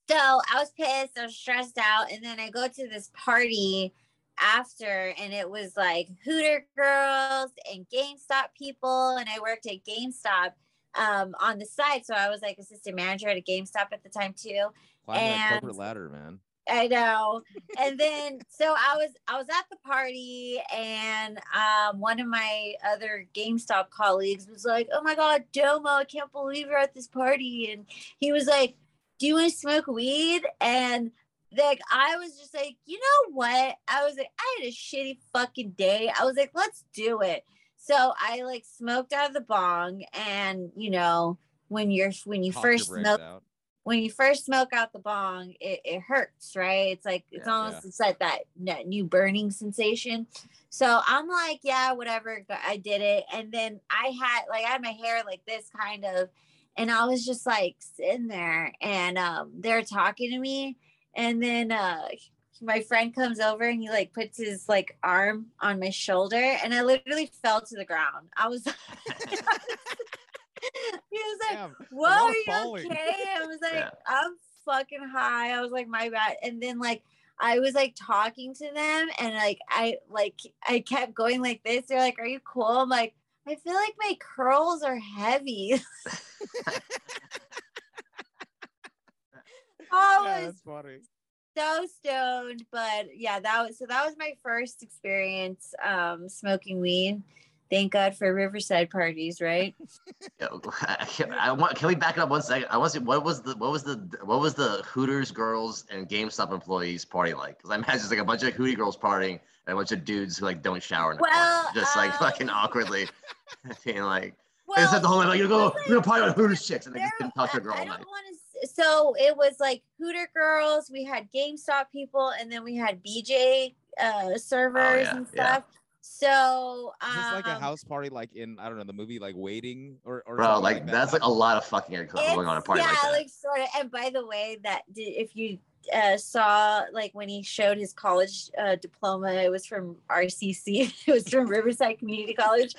so I was pissed, I was stressed out, and then I go to this party after and it was like Hooter girls and GameStop people, and I worked at GameStop um on the side. So I was like assistant manager at a GameStop at the time too. Climb that And- corporate ladder, man. I know. And then so I was I was at the party and um one of my other GameStop colleagues was like, "Oh my god, Domo, I can't believe you're at this party." And he was like, "Do you want to smoke weed?" And like I was just like, "You know what?" I was like, "I had a shitty fucking day." I was like, "Let's do it." So I like smoked out of the bong and, you know, when you're when you first smoke out. when you first smoke out the bong, it, it hurts, right? It's like it's Yeah, almost yeah. it's like that n- new burning sensation. So I'm like, yeah, whatever. I did it, and then I had like I had my hair like this kind of, and I was just like sitting there, and um, they're talking to me, and then uh, my friend comes over and he like puts his like arm on my shoulder, and I literally fell to the ground. I was. he was like, Damn, whoa, are you falling. okay? I was like, Yeah. I'm fucking high. I was like, my bad. And then like I was like talking to them and like I like I kept going like this. They're like, Are you cool? I'm like, I feel like my curls are heavy. I Yeah, was that's funny. so stoned, but yeah, that was so that was my first experience um smoking weed. Thank God for Riverside parties, right? Yeah, can, I want. Can we back it up one second? I want to see what was the what was the what was the Hooters girls and GameStop employees party like? Because I imagine it's like a bunch of Hootie girls partying and a bunch of dudes who like don't shower in the Well, corner, just like um, fucking awkwardly, being like. Well, they said the whole night, like, you go, it was we're gonna party on Hooters chicks, and they just didn't touch a girl I, I don't want to. So it was like Hooter girls. We had GameStop people, and then we had BJ uh, servers Oh, yeah, and yeah. stuff. So um, Is this like a house party, like in I don't know the movie, like Waiting or or Bro, something like that? that's like a lot of fucking going on a it's- party yeah, like that. sort of. And by the way, that did, if you uh, saw like when he showed his college uh, diploma, it was from RCC. it was from Riverside Community College.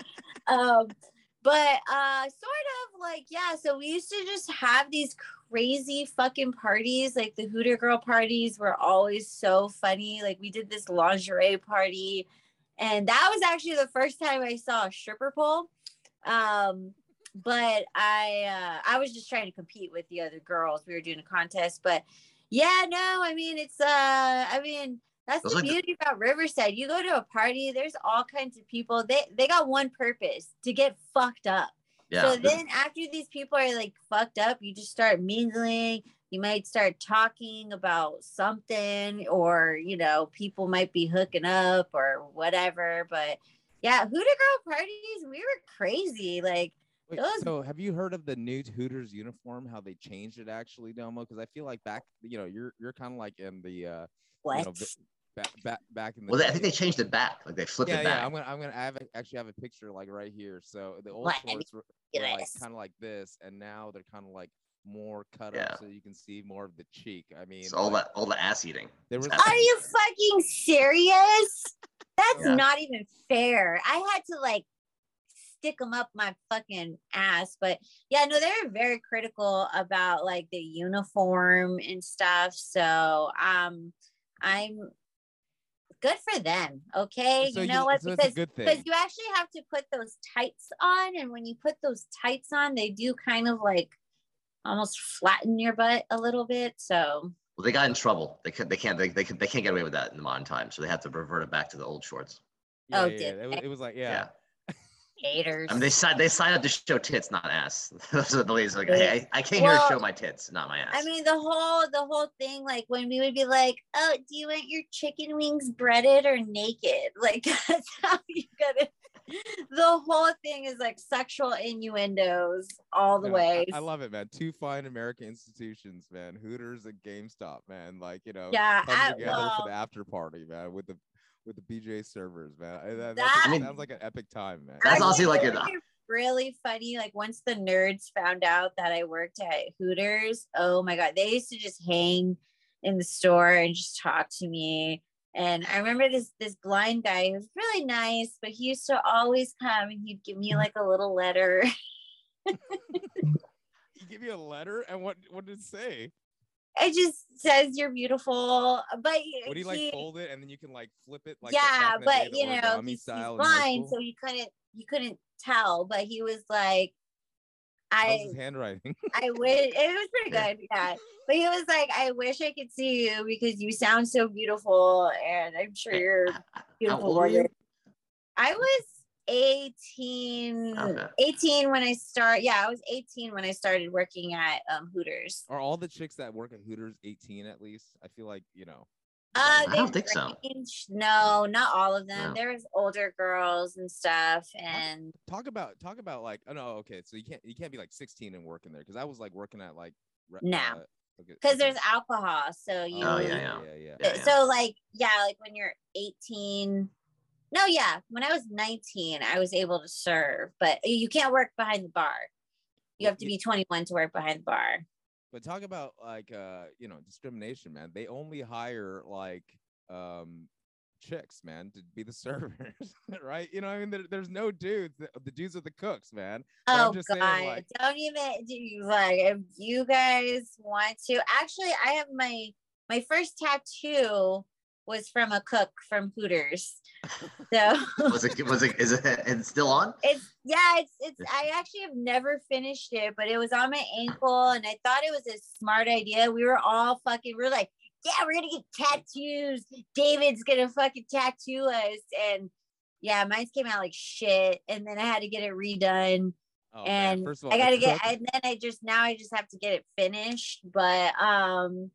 Um, but uh, sort of like yeah. So we used to just have these crazy fucking parties. Like the Hooter Girl parties were always so funny. Like we did this lingerie party. And that was actually the first time I saw a stripper pole. Um, but I uh, I was just trying to compete with the other girls. We were doing a contest, but yeah, no, I mean it's uh I mean that's the the- beauty about Riverside. You go to a party, there's all kinds of people. They they got one purpose to get fucked up. Yeah. So then after these people are like fucked up, you just start mingling. You might start talking about something, or you know, people might be hooking up or whatever. But yeah, Hooter Girl parties, we were crazy. Like Wait, those- so have you heard of the new Hooters uniform? How they changed it actually, Domo? Because I feel like back, you know, you're you're kind of like in the uh, what? you know, back back back in the. well, they, I think they changed it back. Like they flipped yeah, it yeah. back. I'm gonna I'm gonna I have a, actually have a picture like right here. So the old Let me shorts were, were like kind of like this, and now they're kind of like more cut Yeah. up so you can see more of the cheek. I mean, It's all like, that all the ass eating. there was Are you fucking serious? That's Yeah. not even fair. I had to like stick them up my fucking ass. But yeah, no, they're very critical about like the uniform and stuff. So um I'm good for them. Okay. so you know what? So Because because you actually have to put those tights on and when you put those tights on they do kind of like almost flatten your butt a little bit so Well, they got in trouble. They can't. They can't. They, they, can- they can't get away with that in the modern time. So they have to revert it back to the old shorts. Yeah, Oh, yeah, did yeah. It, was, it was like Yeah. Yeah. haters I mean, they signed. They signed up to show tits, not ass. Those are the ladies like, hey, I, I came here to show my tits, not my ass. I mean the whole the whole thing like when we would be like oh do you want your chicken wings breaded or naked like that's how you got it. the whole thing is like sexual innuendos all the Man, I- way I, love it, man. Two fine American institutions, man. Hooters and GameStop, man. Like you know, yeah come I, together well, for the after party, man, with the with the BJ servers, man. I- That, That- that's- I mean- sounds like an epic time, man. That's I honestly like it an- would uh, be really funny. Like once the nerds found out that I worked at Hooters, oh my god, they used to just hang in the store and just talk to me. And I remember this this blind guy who was really nice, but he used to always come and he'd give me like a little letter. He give you a letter, and what what did it say? It just says you're beautiful, but Would he like fold it and then you can like flip it? Like yeah, back in the day, but you know he's, he's style in blind, so he couldn't he couldn't tell. But he was like, I his handwriting? I wish it was pretty good, yeah. But he was like, I wish I could see you because you sound so beautiful, and I'm sure you're How beautiful. old were you? I was 18, Okay. 18 when I start. Yeah, I was 18 when I started working at um, Hooters. Are all the chicks that work at Hooters 18 at least? I feel like you know. Uh, I don't think so. No, not all of them. No. There was older girls and stuff, and Talk about talk about like oh no okay so you can't you can't be like 16 and working there because I was like working at like re- No. uh, because there's alcohol, so you. Oh, yeah, yeah yeah. yeah yeah. Yeah, yeah. So like yeah, like when you're 18. No, yeah, when I was 19, I was able to serve, but you can't work behind the bar. You have to be 21 to work behind the bar. But talk about like uh you know discrimination, man. They only hire like um chicks, man, to be the servers, right? You know, I mean, there, there's no dudes. The, the dudes are the cooks, man. I'm Oh just God! saying, like- Don't even do like if you guys want to. Actually, I have my my first tattoo was from a cook from Hooters. So Was it? Was it? Is it? It's still on? it's yeah, it's it's. I actually have never finished it, but it was on my ankle, and I thought it was a smart idea. We were all fucking. We are like, yeah, we're gonna get tattoos. David's gonna fucking tattoo us, and yeah, mine came out like shit, and then I had to get it redone Oh, man, and first of all, I gotta get cook- and then I just now I just have to get it finished. But um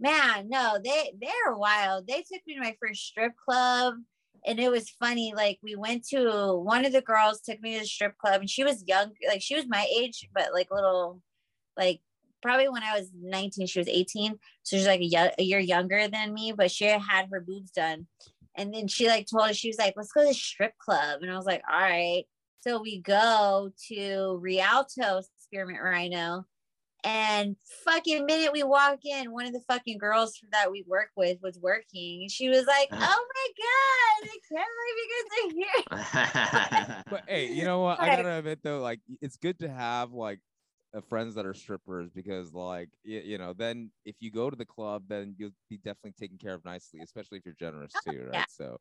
man, no, they they're wild. They took me to my first strip club and it was funny. Like we went to one of the girls took me to the strip club and she was young, like she was my age, but like little like probably when I was 19, she was 18. So she's like a, year younger than me, but she had her boobs done. And then she like told us, she was like, let's go to the strip club. And I was like, all right. So we go to Rialto Spearmint Rhino. And fucking minute we walk in, one of the fucking girls that we work with was working. She was like, Oh my God, I can't believe you guys are here. But hey, you know what? I gotta admit though, like it's good to have like uh, friends that are strippers because like y- you know then if you go to the club then you'll be definitely taken care of nicely especially if you're generous too right yeah. so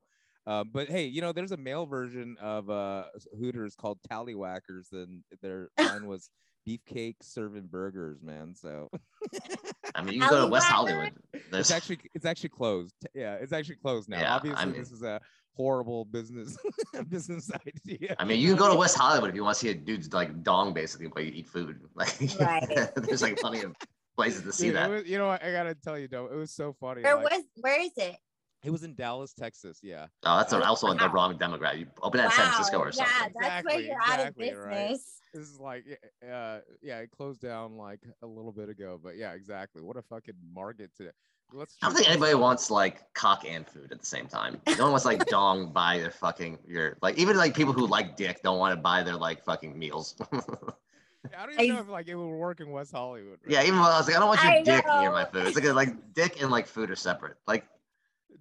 um, but hey you know there's a male version of uh hooters called Tallywackers and their line was beefcake serving burgers man so I mean, you can go to West Alleywacker? Hollywood. it's actually it's actually closed yeah it's actually closed now Yeah, I obviously mean- this is a horrible business business idea I mean, you can go to West Hollywood if you want to see a dude's like dong basically while you eat food. Like, Right. there's like plenty of places to see Dude, that. was- you know what? I gotta tell you, though, it was so funny. Where like- was where is it? It was in Dallas, Texas. Yeah. Oh, that's also in the wrong demographic. You open that in San Francisco or Yeah, something. that's where Exactly, you're out of exactly, right. business. This is like, y- uh, yeah, it closed down like a little bit ago, but yeah, exactly. What a fucking market to. Let's. I don't think anybody wants like cock and food at the same time. No one wants like dong buy their fucking your like even like people who like dick don't want to buy their like fucking meals. I don't even know if like it would work in West Hollywood. right? yeah, even when I was like, I don't want your I dick near my food. It's like like dick and like food are separate. Like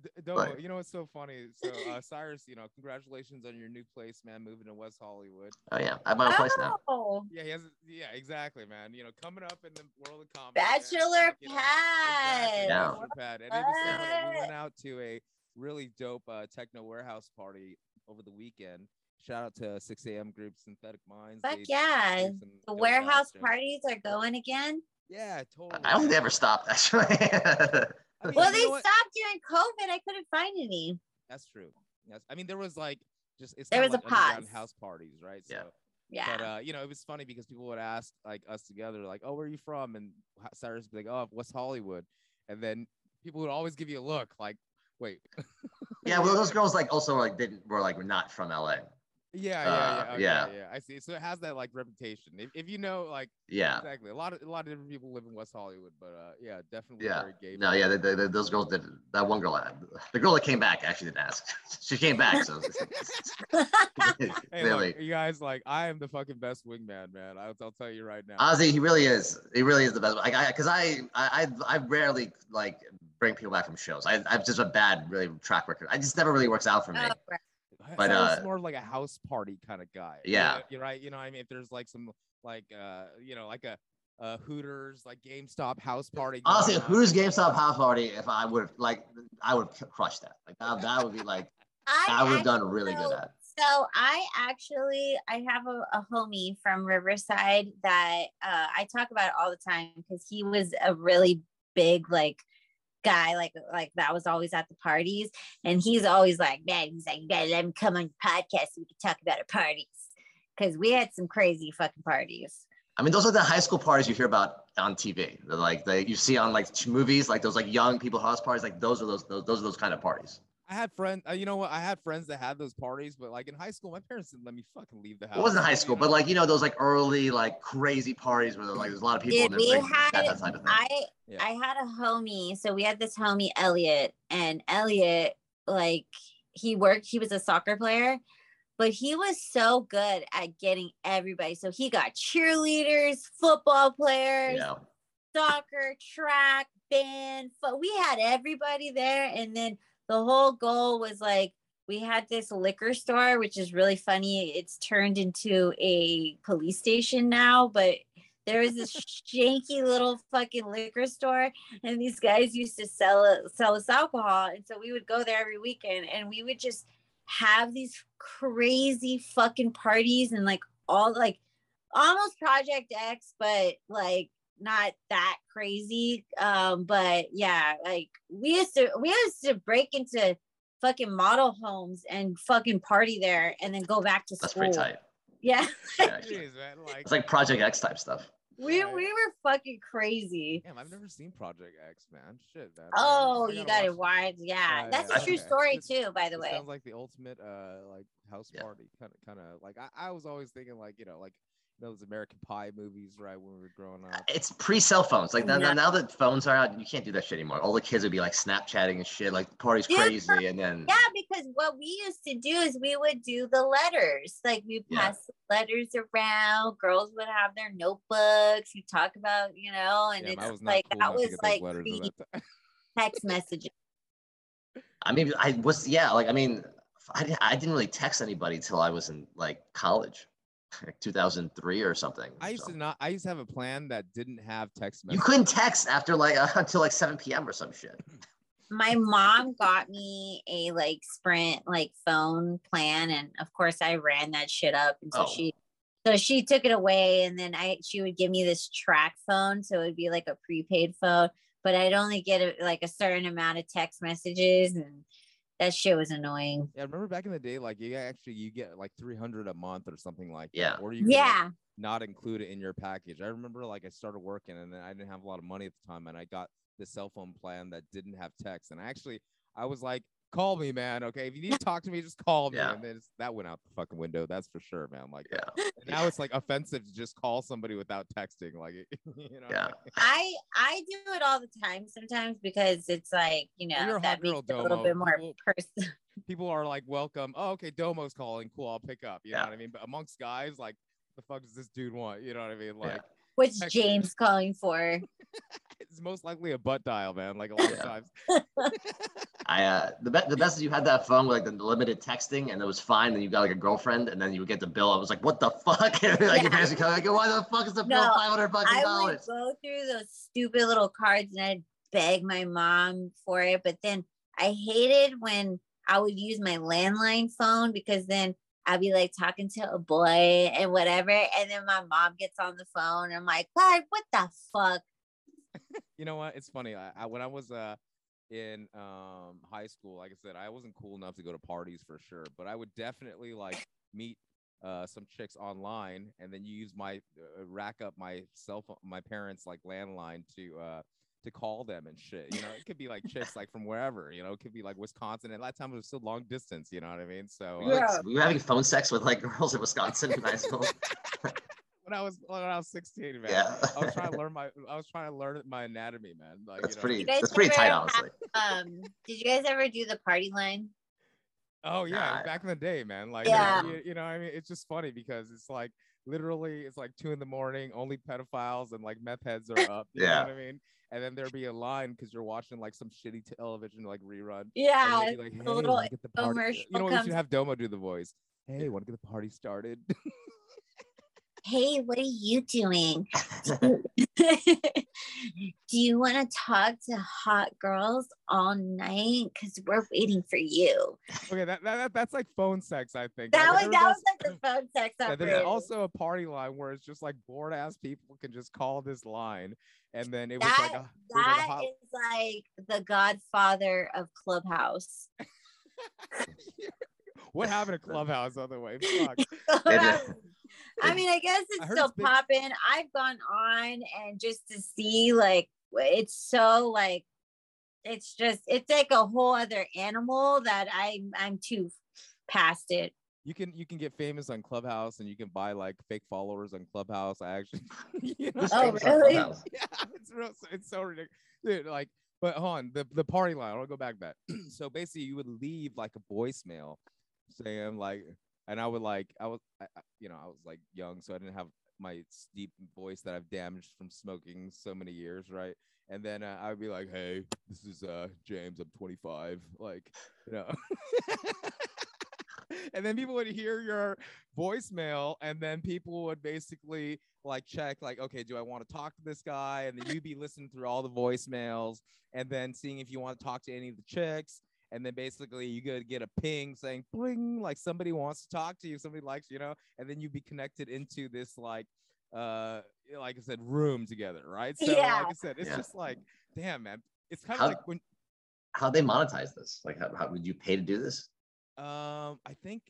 D- Domo, Like- you know what's so funny? So uh, Cyrus, you know, congratulations on your new place, man, moving to West Hollywood. oh yeah, I have my own place now. Oh, Yeah, he has. Yeah, exactly, man. You know, coming up in the world of comedy. bachelor like, pad. Exactly, Yeah. bachelor pad. And it was so. We went out to a really dope uh, techno warehouse party over the weekend. Shout out to 6 a.m. group Synthetic Minds. Fuck They yeah. played The warehouse parties are going again. Yeah, totally. I don't think they ever stopped actually. I mean, Well, you they know stopped during COVID. I couldn't find any. That's true. Yes, I mean there was like just it's There was a like underground pause. house parties, right? Yeah. So, Yeah. But uh, you know, it was funny because people would ask like us together, like, "Oh, where are you from?" And H- Cyrus would be like, "Oh, West Hollywood," and then people would always give you a look, like, "Wait." yeah, well, those girls like also like didn't were like not from LA. Yeah, yeah, Uh, yeah, okay, yeah. yeah. I see. So it has that like reputation. If, if you know, like Yeah. exactly, a lot of a lot of different people live in West Hollywood, but uh, yeah, definitely Yeah. very gay. No, yeah, they, they, they- those girls did. That one girl, the girl that came back actually didn't ask. she came back, so Hey, clearly. look, you guys, like, I am the fucking best wingman, man. I'll, I'll tell you right now. Ozzy, he really is. He really is the best. Like I, because I, I, I I rarely like bring people back from shows. I, I've just a bad really track record. I just never really works out for me. Oh, right. I- but, I was uh, more like a house party kind of guy. Yeah. you're right. You know, I mean, if there's like some like uh, you know, like a uh Hooters, like GameStop house party. going Honestly, on. who's GameStop house party? If I would like, I would crush that. Like that, that would be like I would have done really good at. So I actually I have a, a homie from Riverside that uh, I talk about all the time because he was a really big like guy like like that was always at the parties and he's always like man he's like you gotta let him come on your podcast so we can talk about our parties because we had some crazy fucking parties. I mean, those are the high school parties you hear about on TV. They're like they you see on like movies, like those like young people house parties. Like those are those those, those are those kind of parties. I had friends. Uh, you know what? I had friends that had those parties, but like in high school, my parents didn't let me fucking leave the house. It wasn't high school, but like you know those like early like crazy parties where like there's a lot of people. Dude, we had that, that type of thing. I Yeah. I had a homie. So we had this homie Elliot, and Elliot like he worked. He was a soccer player, but he was so good at getting everybody. So he got cheerleaders, football players, yeah. soccer, track, band. But we had everybody there, and then the whole goal was like we had this liquor store, which is really funny. It's turned into a police station now, but there was this shanky little fucking liquor store, and these guys used to sell sell us alcohol, and so we would go there every weekend, and we would just have these crazy fucking parties and like all like almost Project X, but like not that crazy. Um, but yeah, like we used to we used to break into fucking model homes and fucking party there and then go back to That's school. pretty tight. Yeah. Yeah. Jeez, man. Like, It's like Project X type stuff. We Right. we were fucking crazy. damn, I've never seen Project X, man. Shit, man. Oh, I you gotta it watch wide. Yeah. Yeah, That's yeah, a true okay. story This- too, by the way. sounds like the ultimate uh like house Yeah. party kind of kind of like I, I was always thinking like you know like those American Pie movies right when we were growing up. It's pre cell phones. Like now, Yeah. now that phones are out, you can't do that shit anymore. All the kids would be like Snapchatting and shit. Like the party's Yeah. crazy, and then Yeah, because what we used to do is we would do the letters. Like we Yeah. pass the letters around. Girls would have their notebooks. You talk about, you know, and Damn, it's was like cool that was like letters pre at that time. text messages. I mean, I was yeah. Like I mean, I didn't, I didn't really text anybody till I was in like college, like 2003 or something. I used so. to not. I used to have a plan that didn't have text You couldn't text after like until like 7 p.m. or some shit. My mom got me a like Sprint like phone plan, and of course I ran that shit up, and so Oh. she. So she took it away, and then I she would give me this track phone, so it would be like a prepaid phone, but I'd only get a, like a certain amount of text messages, and that shit was annoying. Yeah, I remember back in the day, like you actually you get like three hundred a month or something like that, Yeah. or you could, like, Yeah, not include it in your package. I remember like I started working and then I didn't have a lot of money at the time, and I got the cell phone plan that didn't have text, and actually I was like, "Call me, man. Okay, if you need to talk to me, just call me." Yeah. And then that went out the fucking window. That's for sure, man. Like, Yeah. and now it's like offensive to just call somebody without texting. Like, you know. Yeah. I I do it all the time sometimes because it's like you know Well, you're a that hot girl, makes it a little bit more People- personal. people are like, welcome. Oh, okay, Domo's calling. Cool, I'll pick up. You know what I mean? But amongst guys, like, the fuck does this dude want? You know what I mean? Like, What's Text- James calling for? it's most likely a butt dial, man. Like a lot of times. I uh the best the best is you had that phone with like the limited texting and it was fine. Then you got like a girlfriend and then you would get the bill. I was like, what the fuck? like your parents would come like, why the fuck is the bill No, five hundred bucks I would go through those stupid little cards and I'd beg my mom for it. But then I hated when I would use my landline phone because then I'd be like talking to a boy and whatever. And then my mom gets on the phone. And I'm like, God, what the fuck? You know what? It's funny. I, I when I was uh in um high school, like I said, I wasn't cool enough to go to parties for sure, but I would definitely like meet uh some chicks online and then use my uh, rack up my cell phone my parents like landline to uh to call them and shit. You know, it could be like chicks like from wherever. You know, it could be like Wisconsin. And that time it was still long distance. You know what I mean? So Were you, uh, like, were having phone sex with like girls in Wisconsin in high school? when I was when I was 16, man, Yeah. I was trying to learn my I was trying to learn my anatomy, man. Like That's you know, pretty. You That's pretty ever tight, have- honestly. Um, did you guys ever do the party line? Oh yeah, Nah. back in the day, man. Like Yeah. you, you know, I mean, it's just funny because it's like literally it's like two in the morning, only pedophiles and like meth heads are up. You Yeah. know what I mean? And then there'd be a line because you're watching like some shitty television like rerun. Yeah, like, hey, a little get the party. You know, what, we should have Domo do the voice. Hey, want to get the party started? hey, what are you doing? Do you want to talk to hot girls all night? Because we're waiting for you. okay, that, that, that that's like phone sex, I think. That Like, was that was like the phone sex Yeah, there's also a party line where it's just like bored ass people can just call this line, and then it was like That- a, it was like a That hot- is like the godfather of Clubhouse. what happened to Clubhouse on the way? Fuck. Clubhouse- I mean, I guess it's heard still it's big- popping. I've gone on and just to see like it's so like it's just it's like a whole other animal that I'm I'm too past it. You can you can get famous on Clubhouse, and you can buy like fake followers on Clubhouse. I actually, you know, Oh, really? Yeah, it's real. It's so ridiculous, dude. Like, but hold on, the the party line. I'll go back to that. so basically, you would leave like a voicemail saying like, and I would like, I was, I, you know, I was like young, so I didn't have my deep voice that I've damaged from smoking so many years, right? And then uh, I would be like, "Hey, this is uh James. I'm 25." Like, you know. and then people would hear your voicemail, and then people would basically like check, like, okay, do I want to talk to this guy? And then you'd be listening through all the voicemails, and then seeing if you want to talk to any of the chicks. And then basically you could get a ping saying bling, like somebody wants to talk to you, somebody likes, you know, and then you'd be connected into this like uh like I said, room together, right? So Yeah. like I said, it's Yeah. just like, damn man. It's kind of How- like when How'd they monetize this? Like, how, how would you pay to do this? um I think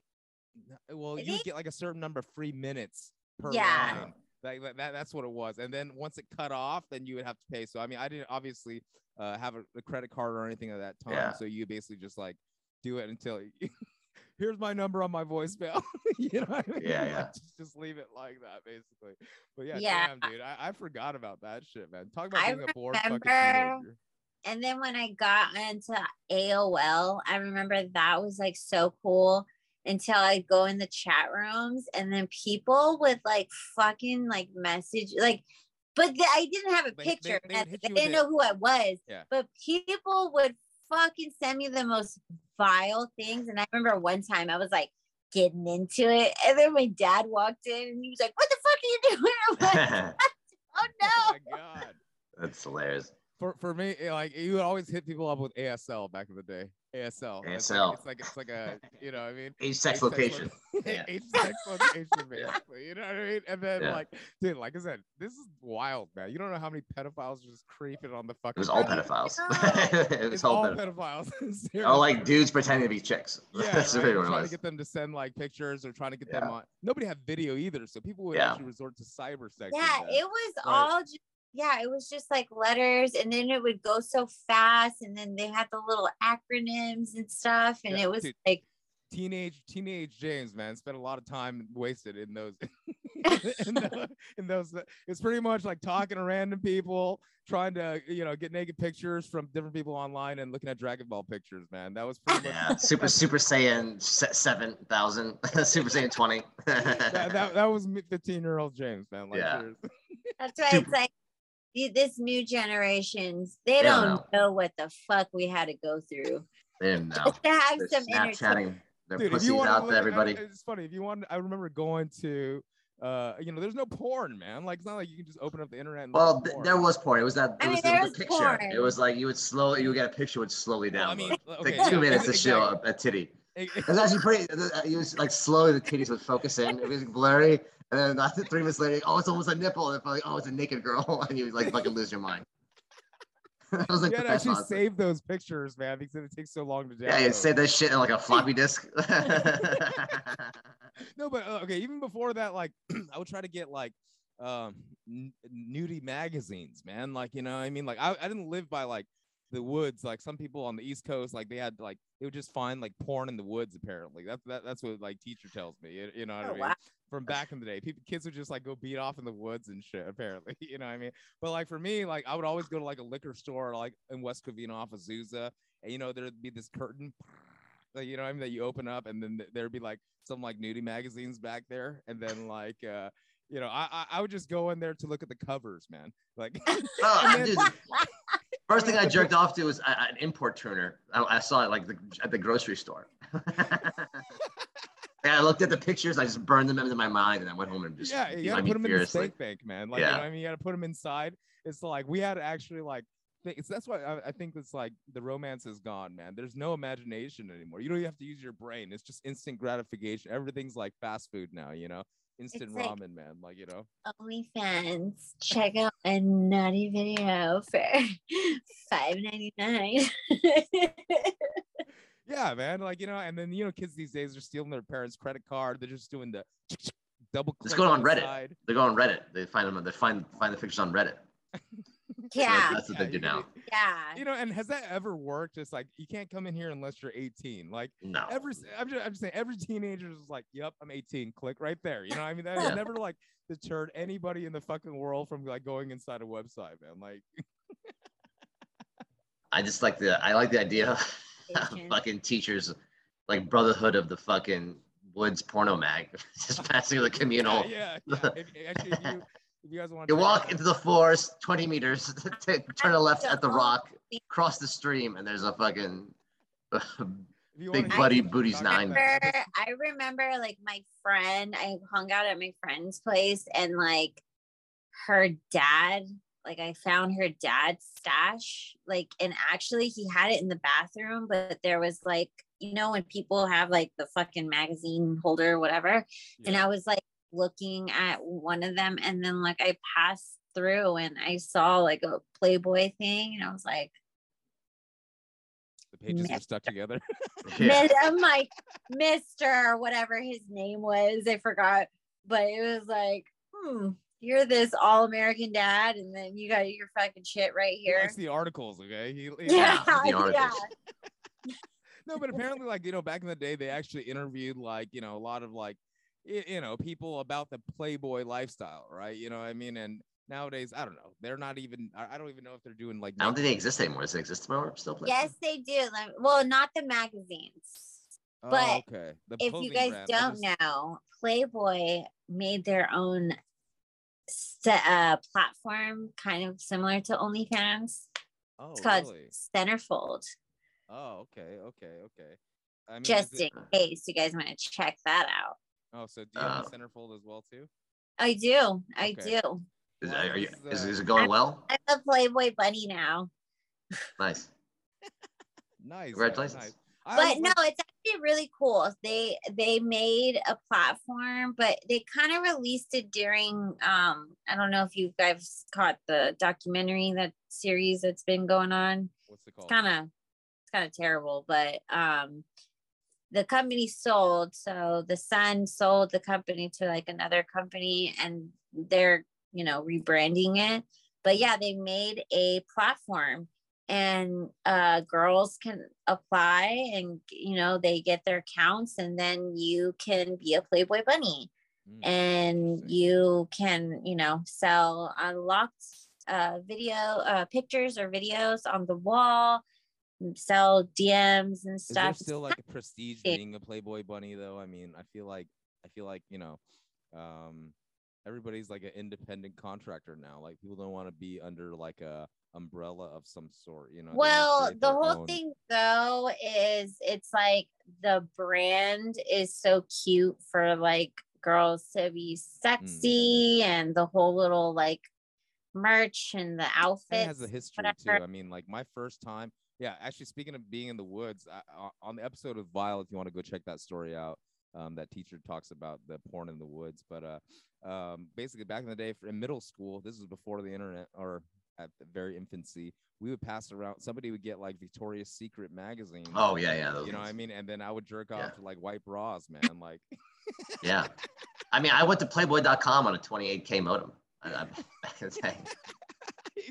well you get like a certain number of free minutes per Yeah. line. Like that, that that's what it was. And then once it cut off, then you would have to pay. So I mean I didn't obviously uh have a, a credit card or anything at that time. Yeah. So you basically just like do it until here's my number on my voicemail. you know what I mean? Yeah, Like, yeah. just, just leave it like that basically. But yeah, Yeah. damn dude. I, I forgot about that shit, man. Talk about I being a bored fucking teenager. And then when I got into AOL, I remember that was like so cool until I go in the chat rooms and then people would like fucking like message like but th- I didn't have a They- they- picture. they would and hit they didn't it. know who I was. Yeah. But people would fucking send me the most vile things. And I remember one time I was like getting into it. And then my dad walked in and he was like, What the fuck are you doing? I'm like, oh no. Oh my god. That's hilarious. For for me, like you would always hit people up with ASL back in the day. ASL. It's like- ASL. It's like it's like a you know what I mean. Age, sex, location. Age, sex, location, Yeah. basically. You know what I mean? And then Yeah. like, dude, like I said, this is wild, man. You don't know how many pedophiles are just creeping on the fucking. It was all pedophiles. it was It's all all pedophiles. pedophiles. Oh, like dudes pretending to be chicks. Yeah, That's right? really what it trying was. to get them to send like pictures or trying to get them on. Nobody had video either, so people would Yeah. actually resort to cyber sex. Yeah, it was Right. all just yeah, it was just like letters and then it would go so fast and then they had the little acronyms and stuff and Yeah, it was dude. like teenage teenage James, man, spent a lot of time wasted in those in, tho- in those uh, it's pretty much like talking to random people, trying to you know get naked pictures from different people online and looking at Dragon Ball pictures, man. That was pretty much Yeah, Super Super Saiyan seven thousand, Super Saiyan twenty. that, that, that was 15 year old James, man. Like, Yeah. that's why it's like the- this new generations, they They don't don't know what the fuck we had to go through. they didn't know. Just to have They're some entertainment. Snapchatting their Dude, pussies out to everybody. it's funny. If you want, I remember going to, uh, you know, there's no porn, man. Like it's not like you can just open up the internet. And look Well, th- there was porn. It was that. It I was mean, the, there's the picture. porn. It was like you would slowly, you would get a picture would slowly Well, down. I mean, like two yeah, minutes to show a, a titty. It was actually pretty. It was like slowly the titties would focus in. It was blurry, and then after three minutes later, oh, it's almost a nipple. And finally, oh, it's a naked girl, and you like fucking lose your mind. I was like, you to actually awesome. save those pictures, man, because it takes so long to download. Yeah, you save that shit in like a floppy disk. no, but uh, okay, even before that, like I would try to get like um n- nudie magazines, man. Like, you know, I mean, like I, I didn't live by like the woods. Like some people on the East Coast, like they had like they would just find like porn in the woods. Apparently, that's that, that's what like teacher tells me. You, you know what Oh, I mean? wow. From back in the day, people kids would just like go beat off in the woods and shit. Apparently, you know what I mean? But like for me, like I would always go to like a liquor store, like in West Covina off of Azusa, and you know there'd be this curtain. Like, you know what I mean that you open up and then th- there'd be like some like nudie magazines back there and then like uh you know I, I I would just go in there to look at the covers man like Oh, then- dude, first thing I jerked off to was uh, an import tuner. I, I saw it like the, at the grocery store. yeah, I looked at the pictures. I just burned them into my mind, and I went home and just yeah, you gotta put them in the steak bank, man. Like, you Yeah. know I mean, you gotta put them inside. It's like we had to actually like. It's, that's why I, I think it's like the romance is gone, man. There's no imagination anymore. You don't even have to use your brain. It's just instant gratification. Everything's like fast food now, you know. Instant like- ramen, man. Like you know. OnlyFans. Check out a naughty video for five ninety nine. Yeah, man. Like you know, and then you know, kids these days are stealing their parents' credit card. They're just doing the double. Let's click go on Reddit. side. They go on Reddit. They find them. They find find the pictures on Reddit. Yeah, that's what they Yeah, do you- now. yeah. You know, and has that ever worked? It's like you can't come in here unless you're 18. Like No. every, s- I'm just, I'm just saying, every teenager is like, "Yep, I'm 18." Click right there. You know, what I mean, that has Yeah. never like deterred anybody in the fucking world from like going inside a website, man. Like, I just like the I like the idea of fucking teachers like brotherhood of the fucking woods porno mag just passing the communal. yeah, yeah. yeah. If, actually, if you, if you guys want You walk into the forest 20 meters, t- turn a left at the rock, cross the stream, and there's a fucking big buddy booties nine. remember, I remember like my friend, I hung out at my friend's place and like her dad, like I found her dad's stash, like, and actually he had it in the bathroom, but there was like, you know, when people have like the fucking magazine holder or whatever. And I was like looking at one of them and then like I passed through and I saw like a Playboy thing and I was like, the pages are stuck together. Yeah. Miss- I'm like Mr. whatever his name was. I forgot, but it was like, hmm, you're this all American dad, and then you got your fucking shit right here. likes the articles, okay? He, he- Yeah, the yeah. no, but apparently, like you know, back in the day, they actually interviewed like you know a lot of like y- you know people about the Playboy lifestyle, right? You know what I mean? And nowadays, I don't know. They're not even. I I don't even know if they're doing like. I don't think they exist anymore. Does it exist anymore? Still play? Yes, they do. Well, not the magazines. Oh, but okay. The If you guys brand, I don't just- know, Playboy made their own st- uh, platform, kind of similar to OnlyFans. Oh, It's called really? Centerfold. Oh, okay, okay, okay. I mean, Just it- in case you guys want to check that out. Oh, so do you have Uh, a centerfold as well too? I do. I Okay. do. Is, Well, are you, is, is, is uh, it going well? I'm a Playboy bunny now. Nice. Nice. Congratulations. nice. But no, it's actually really cool. They they made a platform, but they kind of released it during um I don't know if you guys caught the documentary that series that's been going on. what's it called? It's kind of it's kind of terrible, but um the company sold so the son sold the company to like another company and they're you know rebranding it. But yeah they made a platform and uh girls can apply and you know they get their accounts and then you can be a playboy bunny. Mm, and you can you know sell unlocked uh video uh pictures or videos on the wall sell dms and Is stuff still like a prestige being a Playboy bunny though? I mean, I feel like I feel like you know, um, everybody's like an independent contractor now. Like people don't want to be under like a umbrella of some sort. You know. well the whole own- thing though is it's like the brand is so cute for like girls to be sexy and the whole little like merch and the It outfits has a history whatever. too. I mean, like my first time. Yeah, actually, speaking of being in the woods, I, o- on the episode of Vile, if you want to go check that story out, um, that teacher talks about the porn in the woods. But uh, um, basically, back in the day, for in middle school, this was before the internet or at the very infancy, we would pass around. Somebody would get like Victoria's Secret magazine. Oh yeah, yeah. you know what I mean? And then I would jerk off Yeah. to like white bras, man. Like, Yeah. I mean, I went to Playboy.com on a 28k modem. I, I, back in the day.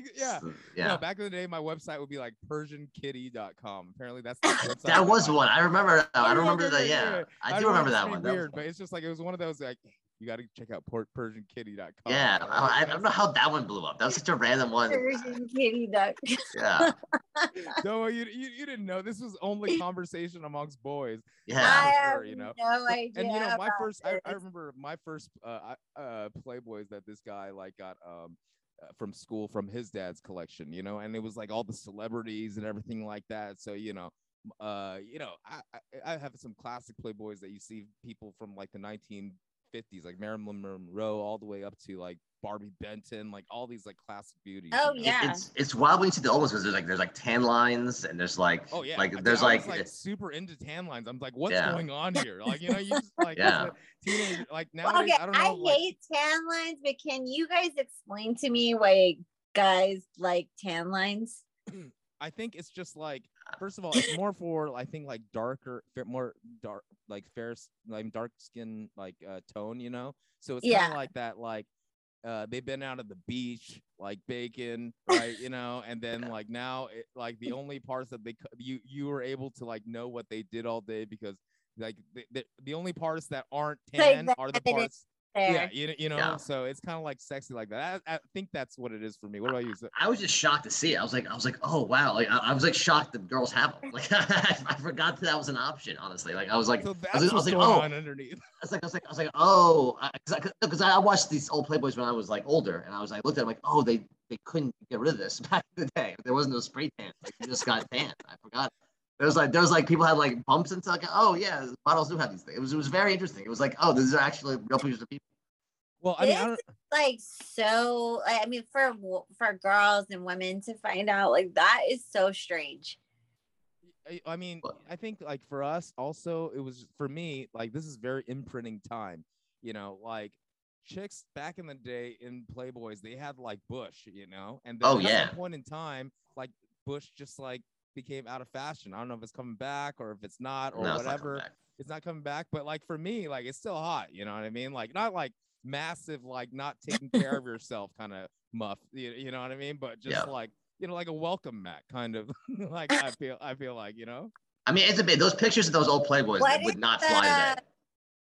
yeah. Yeah. yeah. back in the day, my website would be like PersianKitty.com. Apparently, that's the website. That was one. I remember. that. I I remember that. yeah, Yeah, yeah. I don't remember that pretty one. Weird, fun. but it's just like it was one of those like you got to check out per- PersianKitty.com. Yeah. I, I don't know how that one blew up. That was such a random one. Persian kitty duck. Yeah, No, you, you you didn't know this was only conversation amongst boys. yeah. I have sure, you know. no idea. and you know my first I, I remember my first uh, uh playboys that this guy like got um from school from his dad's collection you know and it was like all the celebrities and everything like that. So you know uh you know i i, I have some classic playboys that you see people from like the 1950s like marilyn monroe all the way up to like barbi benton like all these like classic beauties Oh, you know? Yeah. It's it's wild when you see the old ones because there's like there's like tan lines and there's like Oh yeah, I like mean, there's I like, was, like super into tan lines. I'm like, what's Yeah. going on here? Like, you know, you just like Yeah. a teenager, like Well, nowadays, okay, I don't I, know. like, hate tan lines, but can you guys explain to me why guys like tan lines? I think it's just like first of all, it's more for I think like darker, fa- more dark, like fair, like dark skin, like uh, tone, you know. So it's kind of like that, like uh, they've been out at the beach, like bacon, right? You know, and then like now, it, like the only parts that they you you were able to like know what they did all day because like the, the, the only parts that aren't tan are the parts. There. Yeah, you know, you know. Yeah. So it's kind of like sexy like that. I, I think that's what it is for me. What about you? So- I was just shocked to see it. I was like, I was like, oh wow, like I, I was like shocked that girls have them. Like I, forgot that that was an option. Honestly, like I was like, So I was, like- I was like, oh, on underneath. I was like, I was like, I was like, oh, because I, because I, watched these old Playboys when I was like older, and I was like, looked at them like, oh, they they couldn't get rid of this back in the day. There wasn't no spray tan. Like you just got tan. I forgot. There was like there was like people had like bumps and stuff. Like, oh yeah, models do have these things. It was it was very interesting. It was like, oh, these are actually real pictures of people. Well, I mean, I don't, like so I I mean for for girls and women to find out like that is so strange. I, I mean, I think like for us also, it was for me like this is very imprinting time. You know, like chicks back in the day in Playboys, they had like Bush, you know, and then Oh, at yeah. some point in time, like Bush just like became out of fashion. I don't know if it's coming back or if it's not or No, it's not whatever. back. it's not coming back, but like for me, like it's still hot. You know what I mean? Like not like massive, like not taking care of yourself kind of muff. You, you know what I mean? But just Yeah. like you know, like a welcome mat kind of. like I feel, I feel like you know. I mean, it's a bit. Those pictures of those old Playboys What would not fly the- today.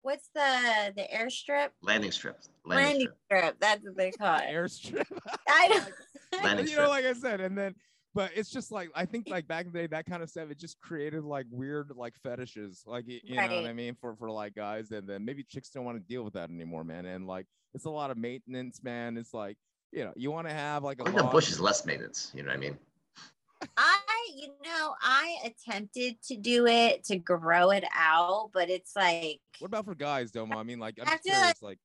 What's the the airstrip? Landing strips. Landing, Landing strip. strip. That's what they call it. Airstrip. I don't. Landing and, you know, like I said, and then. But it's just like I think like back in the day, that kind of stuff it just created like weird like fetishes, like y- you know what I mean, for for like guys, and then maybe chicks don't want to deal with that anymore, man. And like it's a lot of maintenance, man. It's like you know you want to have like a I think the long- bush is less maintenance. You know what I mean? I, you know, I attempted to do it to grow it out, but it's like What about for guys, Domo? I mean, like I'm I just feel like- curious, like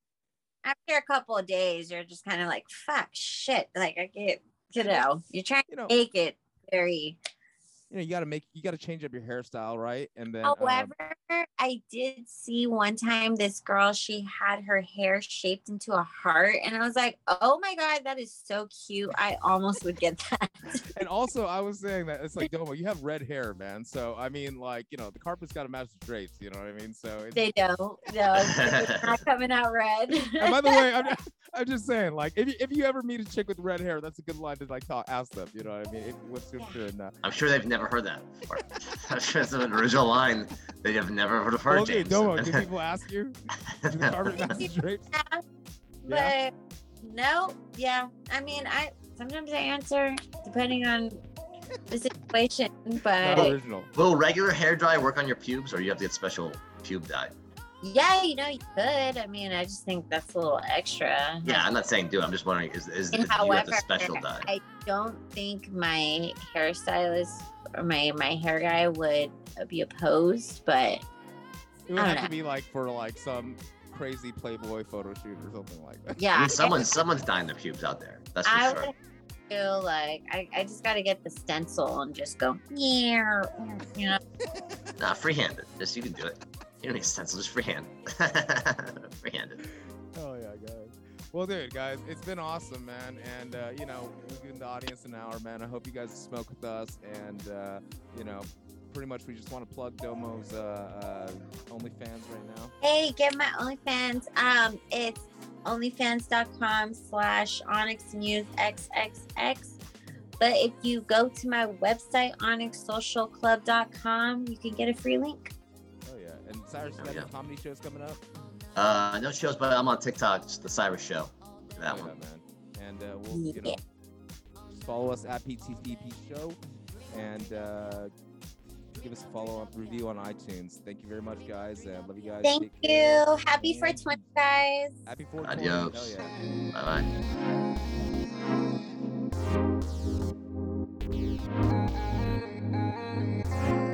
after a couple of days, you're just kind of like, fuck, shit. Like I get, you know, you're trying you know, to make it very. You know, you got to make, you got to change up your hairstyle, right? And then, um, However, I did see one time this girl, she had her hair shaped into a heart, and I was like, oh my god, that is so cute. I almost would get that. and also I was saying that it's like Domo, you have red hair, man. So I mean, like you know, the carpet's got to match the drapes. You know what I mean? So it's, they don't. No, it's not coming out red. and by the way, I'm, I'm just saying, like, if you, if you ever meet a chick with red hair, that's a good line to like talk, ask them. You know what I mean? If, what's your and, uh, I'm sure they've never heard that before. I'm sure it's an original line they have never heard of heard. okay, James. Domo, do people ask you? Carpet match the? Yeah, Yeah. but no, yeah. I mean, I sometimes I answer depending on the situation, Not but original. Will regular hair dye work on your pubes, or you have to get special pube dye? yeah, you know, you could. I mean, I just think that's a little extra. Yeah, I'm not saying do. I'm just wondering is is And do you have the special dye? I don't think my hairstylist or my my hair guy would be opposed, but It would I don't have to know. be like for like some crazy Playboy photo shoot or something like that. yeah, I mean, someone someone's dying their pubes out there. That's for I sure. would feel like I, I just got to get the stencil and just go yeah, you know. Nah, freehanded. Just you can do it. You don't need a stencil, just freehand. freehanded. Oh yeah, guys. Well, dude, guys, it's been awesome, man. And uh, you know, we've given the audience an hour, man. I hope you guys smoke with us. And uh, you know, pretty much we just want to plug Domo's uh, uh, OnlyFans right now. Hey, get my OnlyFans. Um, it's onlyfans.com slash onyxmusexxx. But if you go to my website, onyxsocialclub.com, you can get a free link. Oh yeah. And Cyrus, you Oh, got yeah. any comedy shows coming up? Uh, no shows, but I'm on TikTok. It's the Cyrus Show. That yeah, one. Man. And uh, we'll, you know, follow us at PTDP Show and uh, give us a follow up review on iTunes. Thank you very much, guys. Uh, love you guys. Thank Take you. Care. Happy for 420, guys. Happy 420. Adios. Yeah. Bye bye.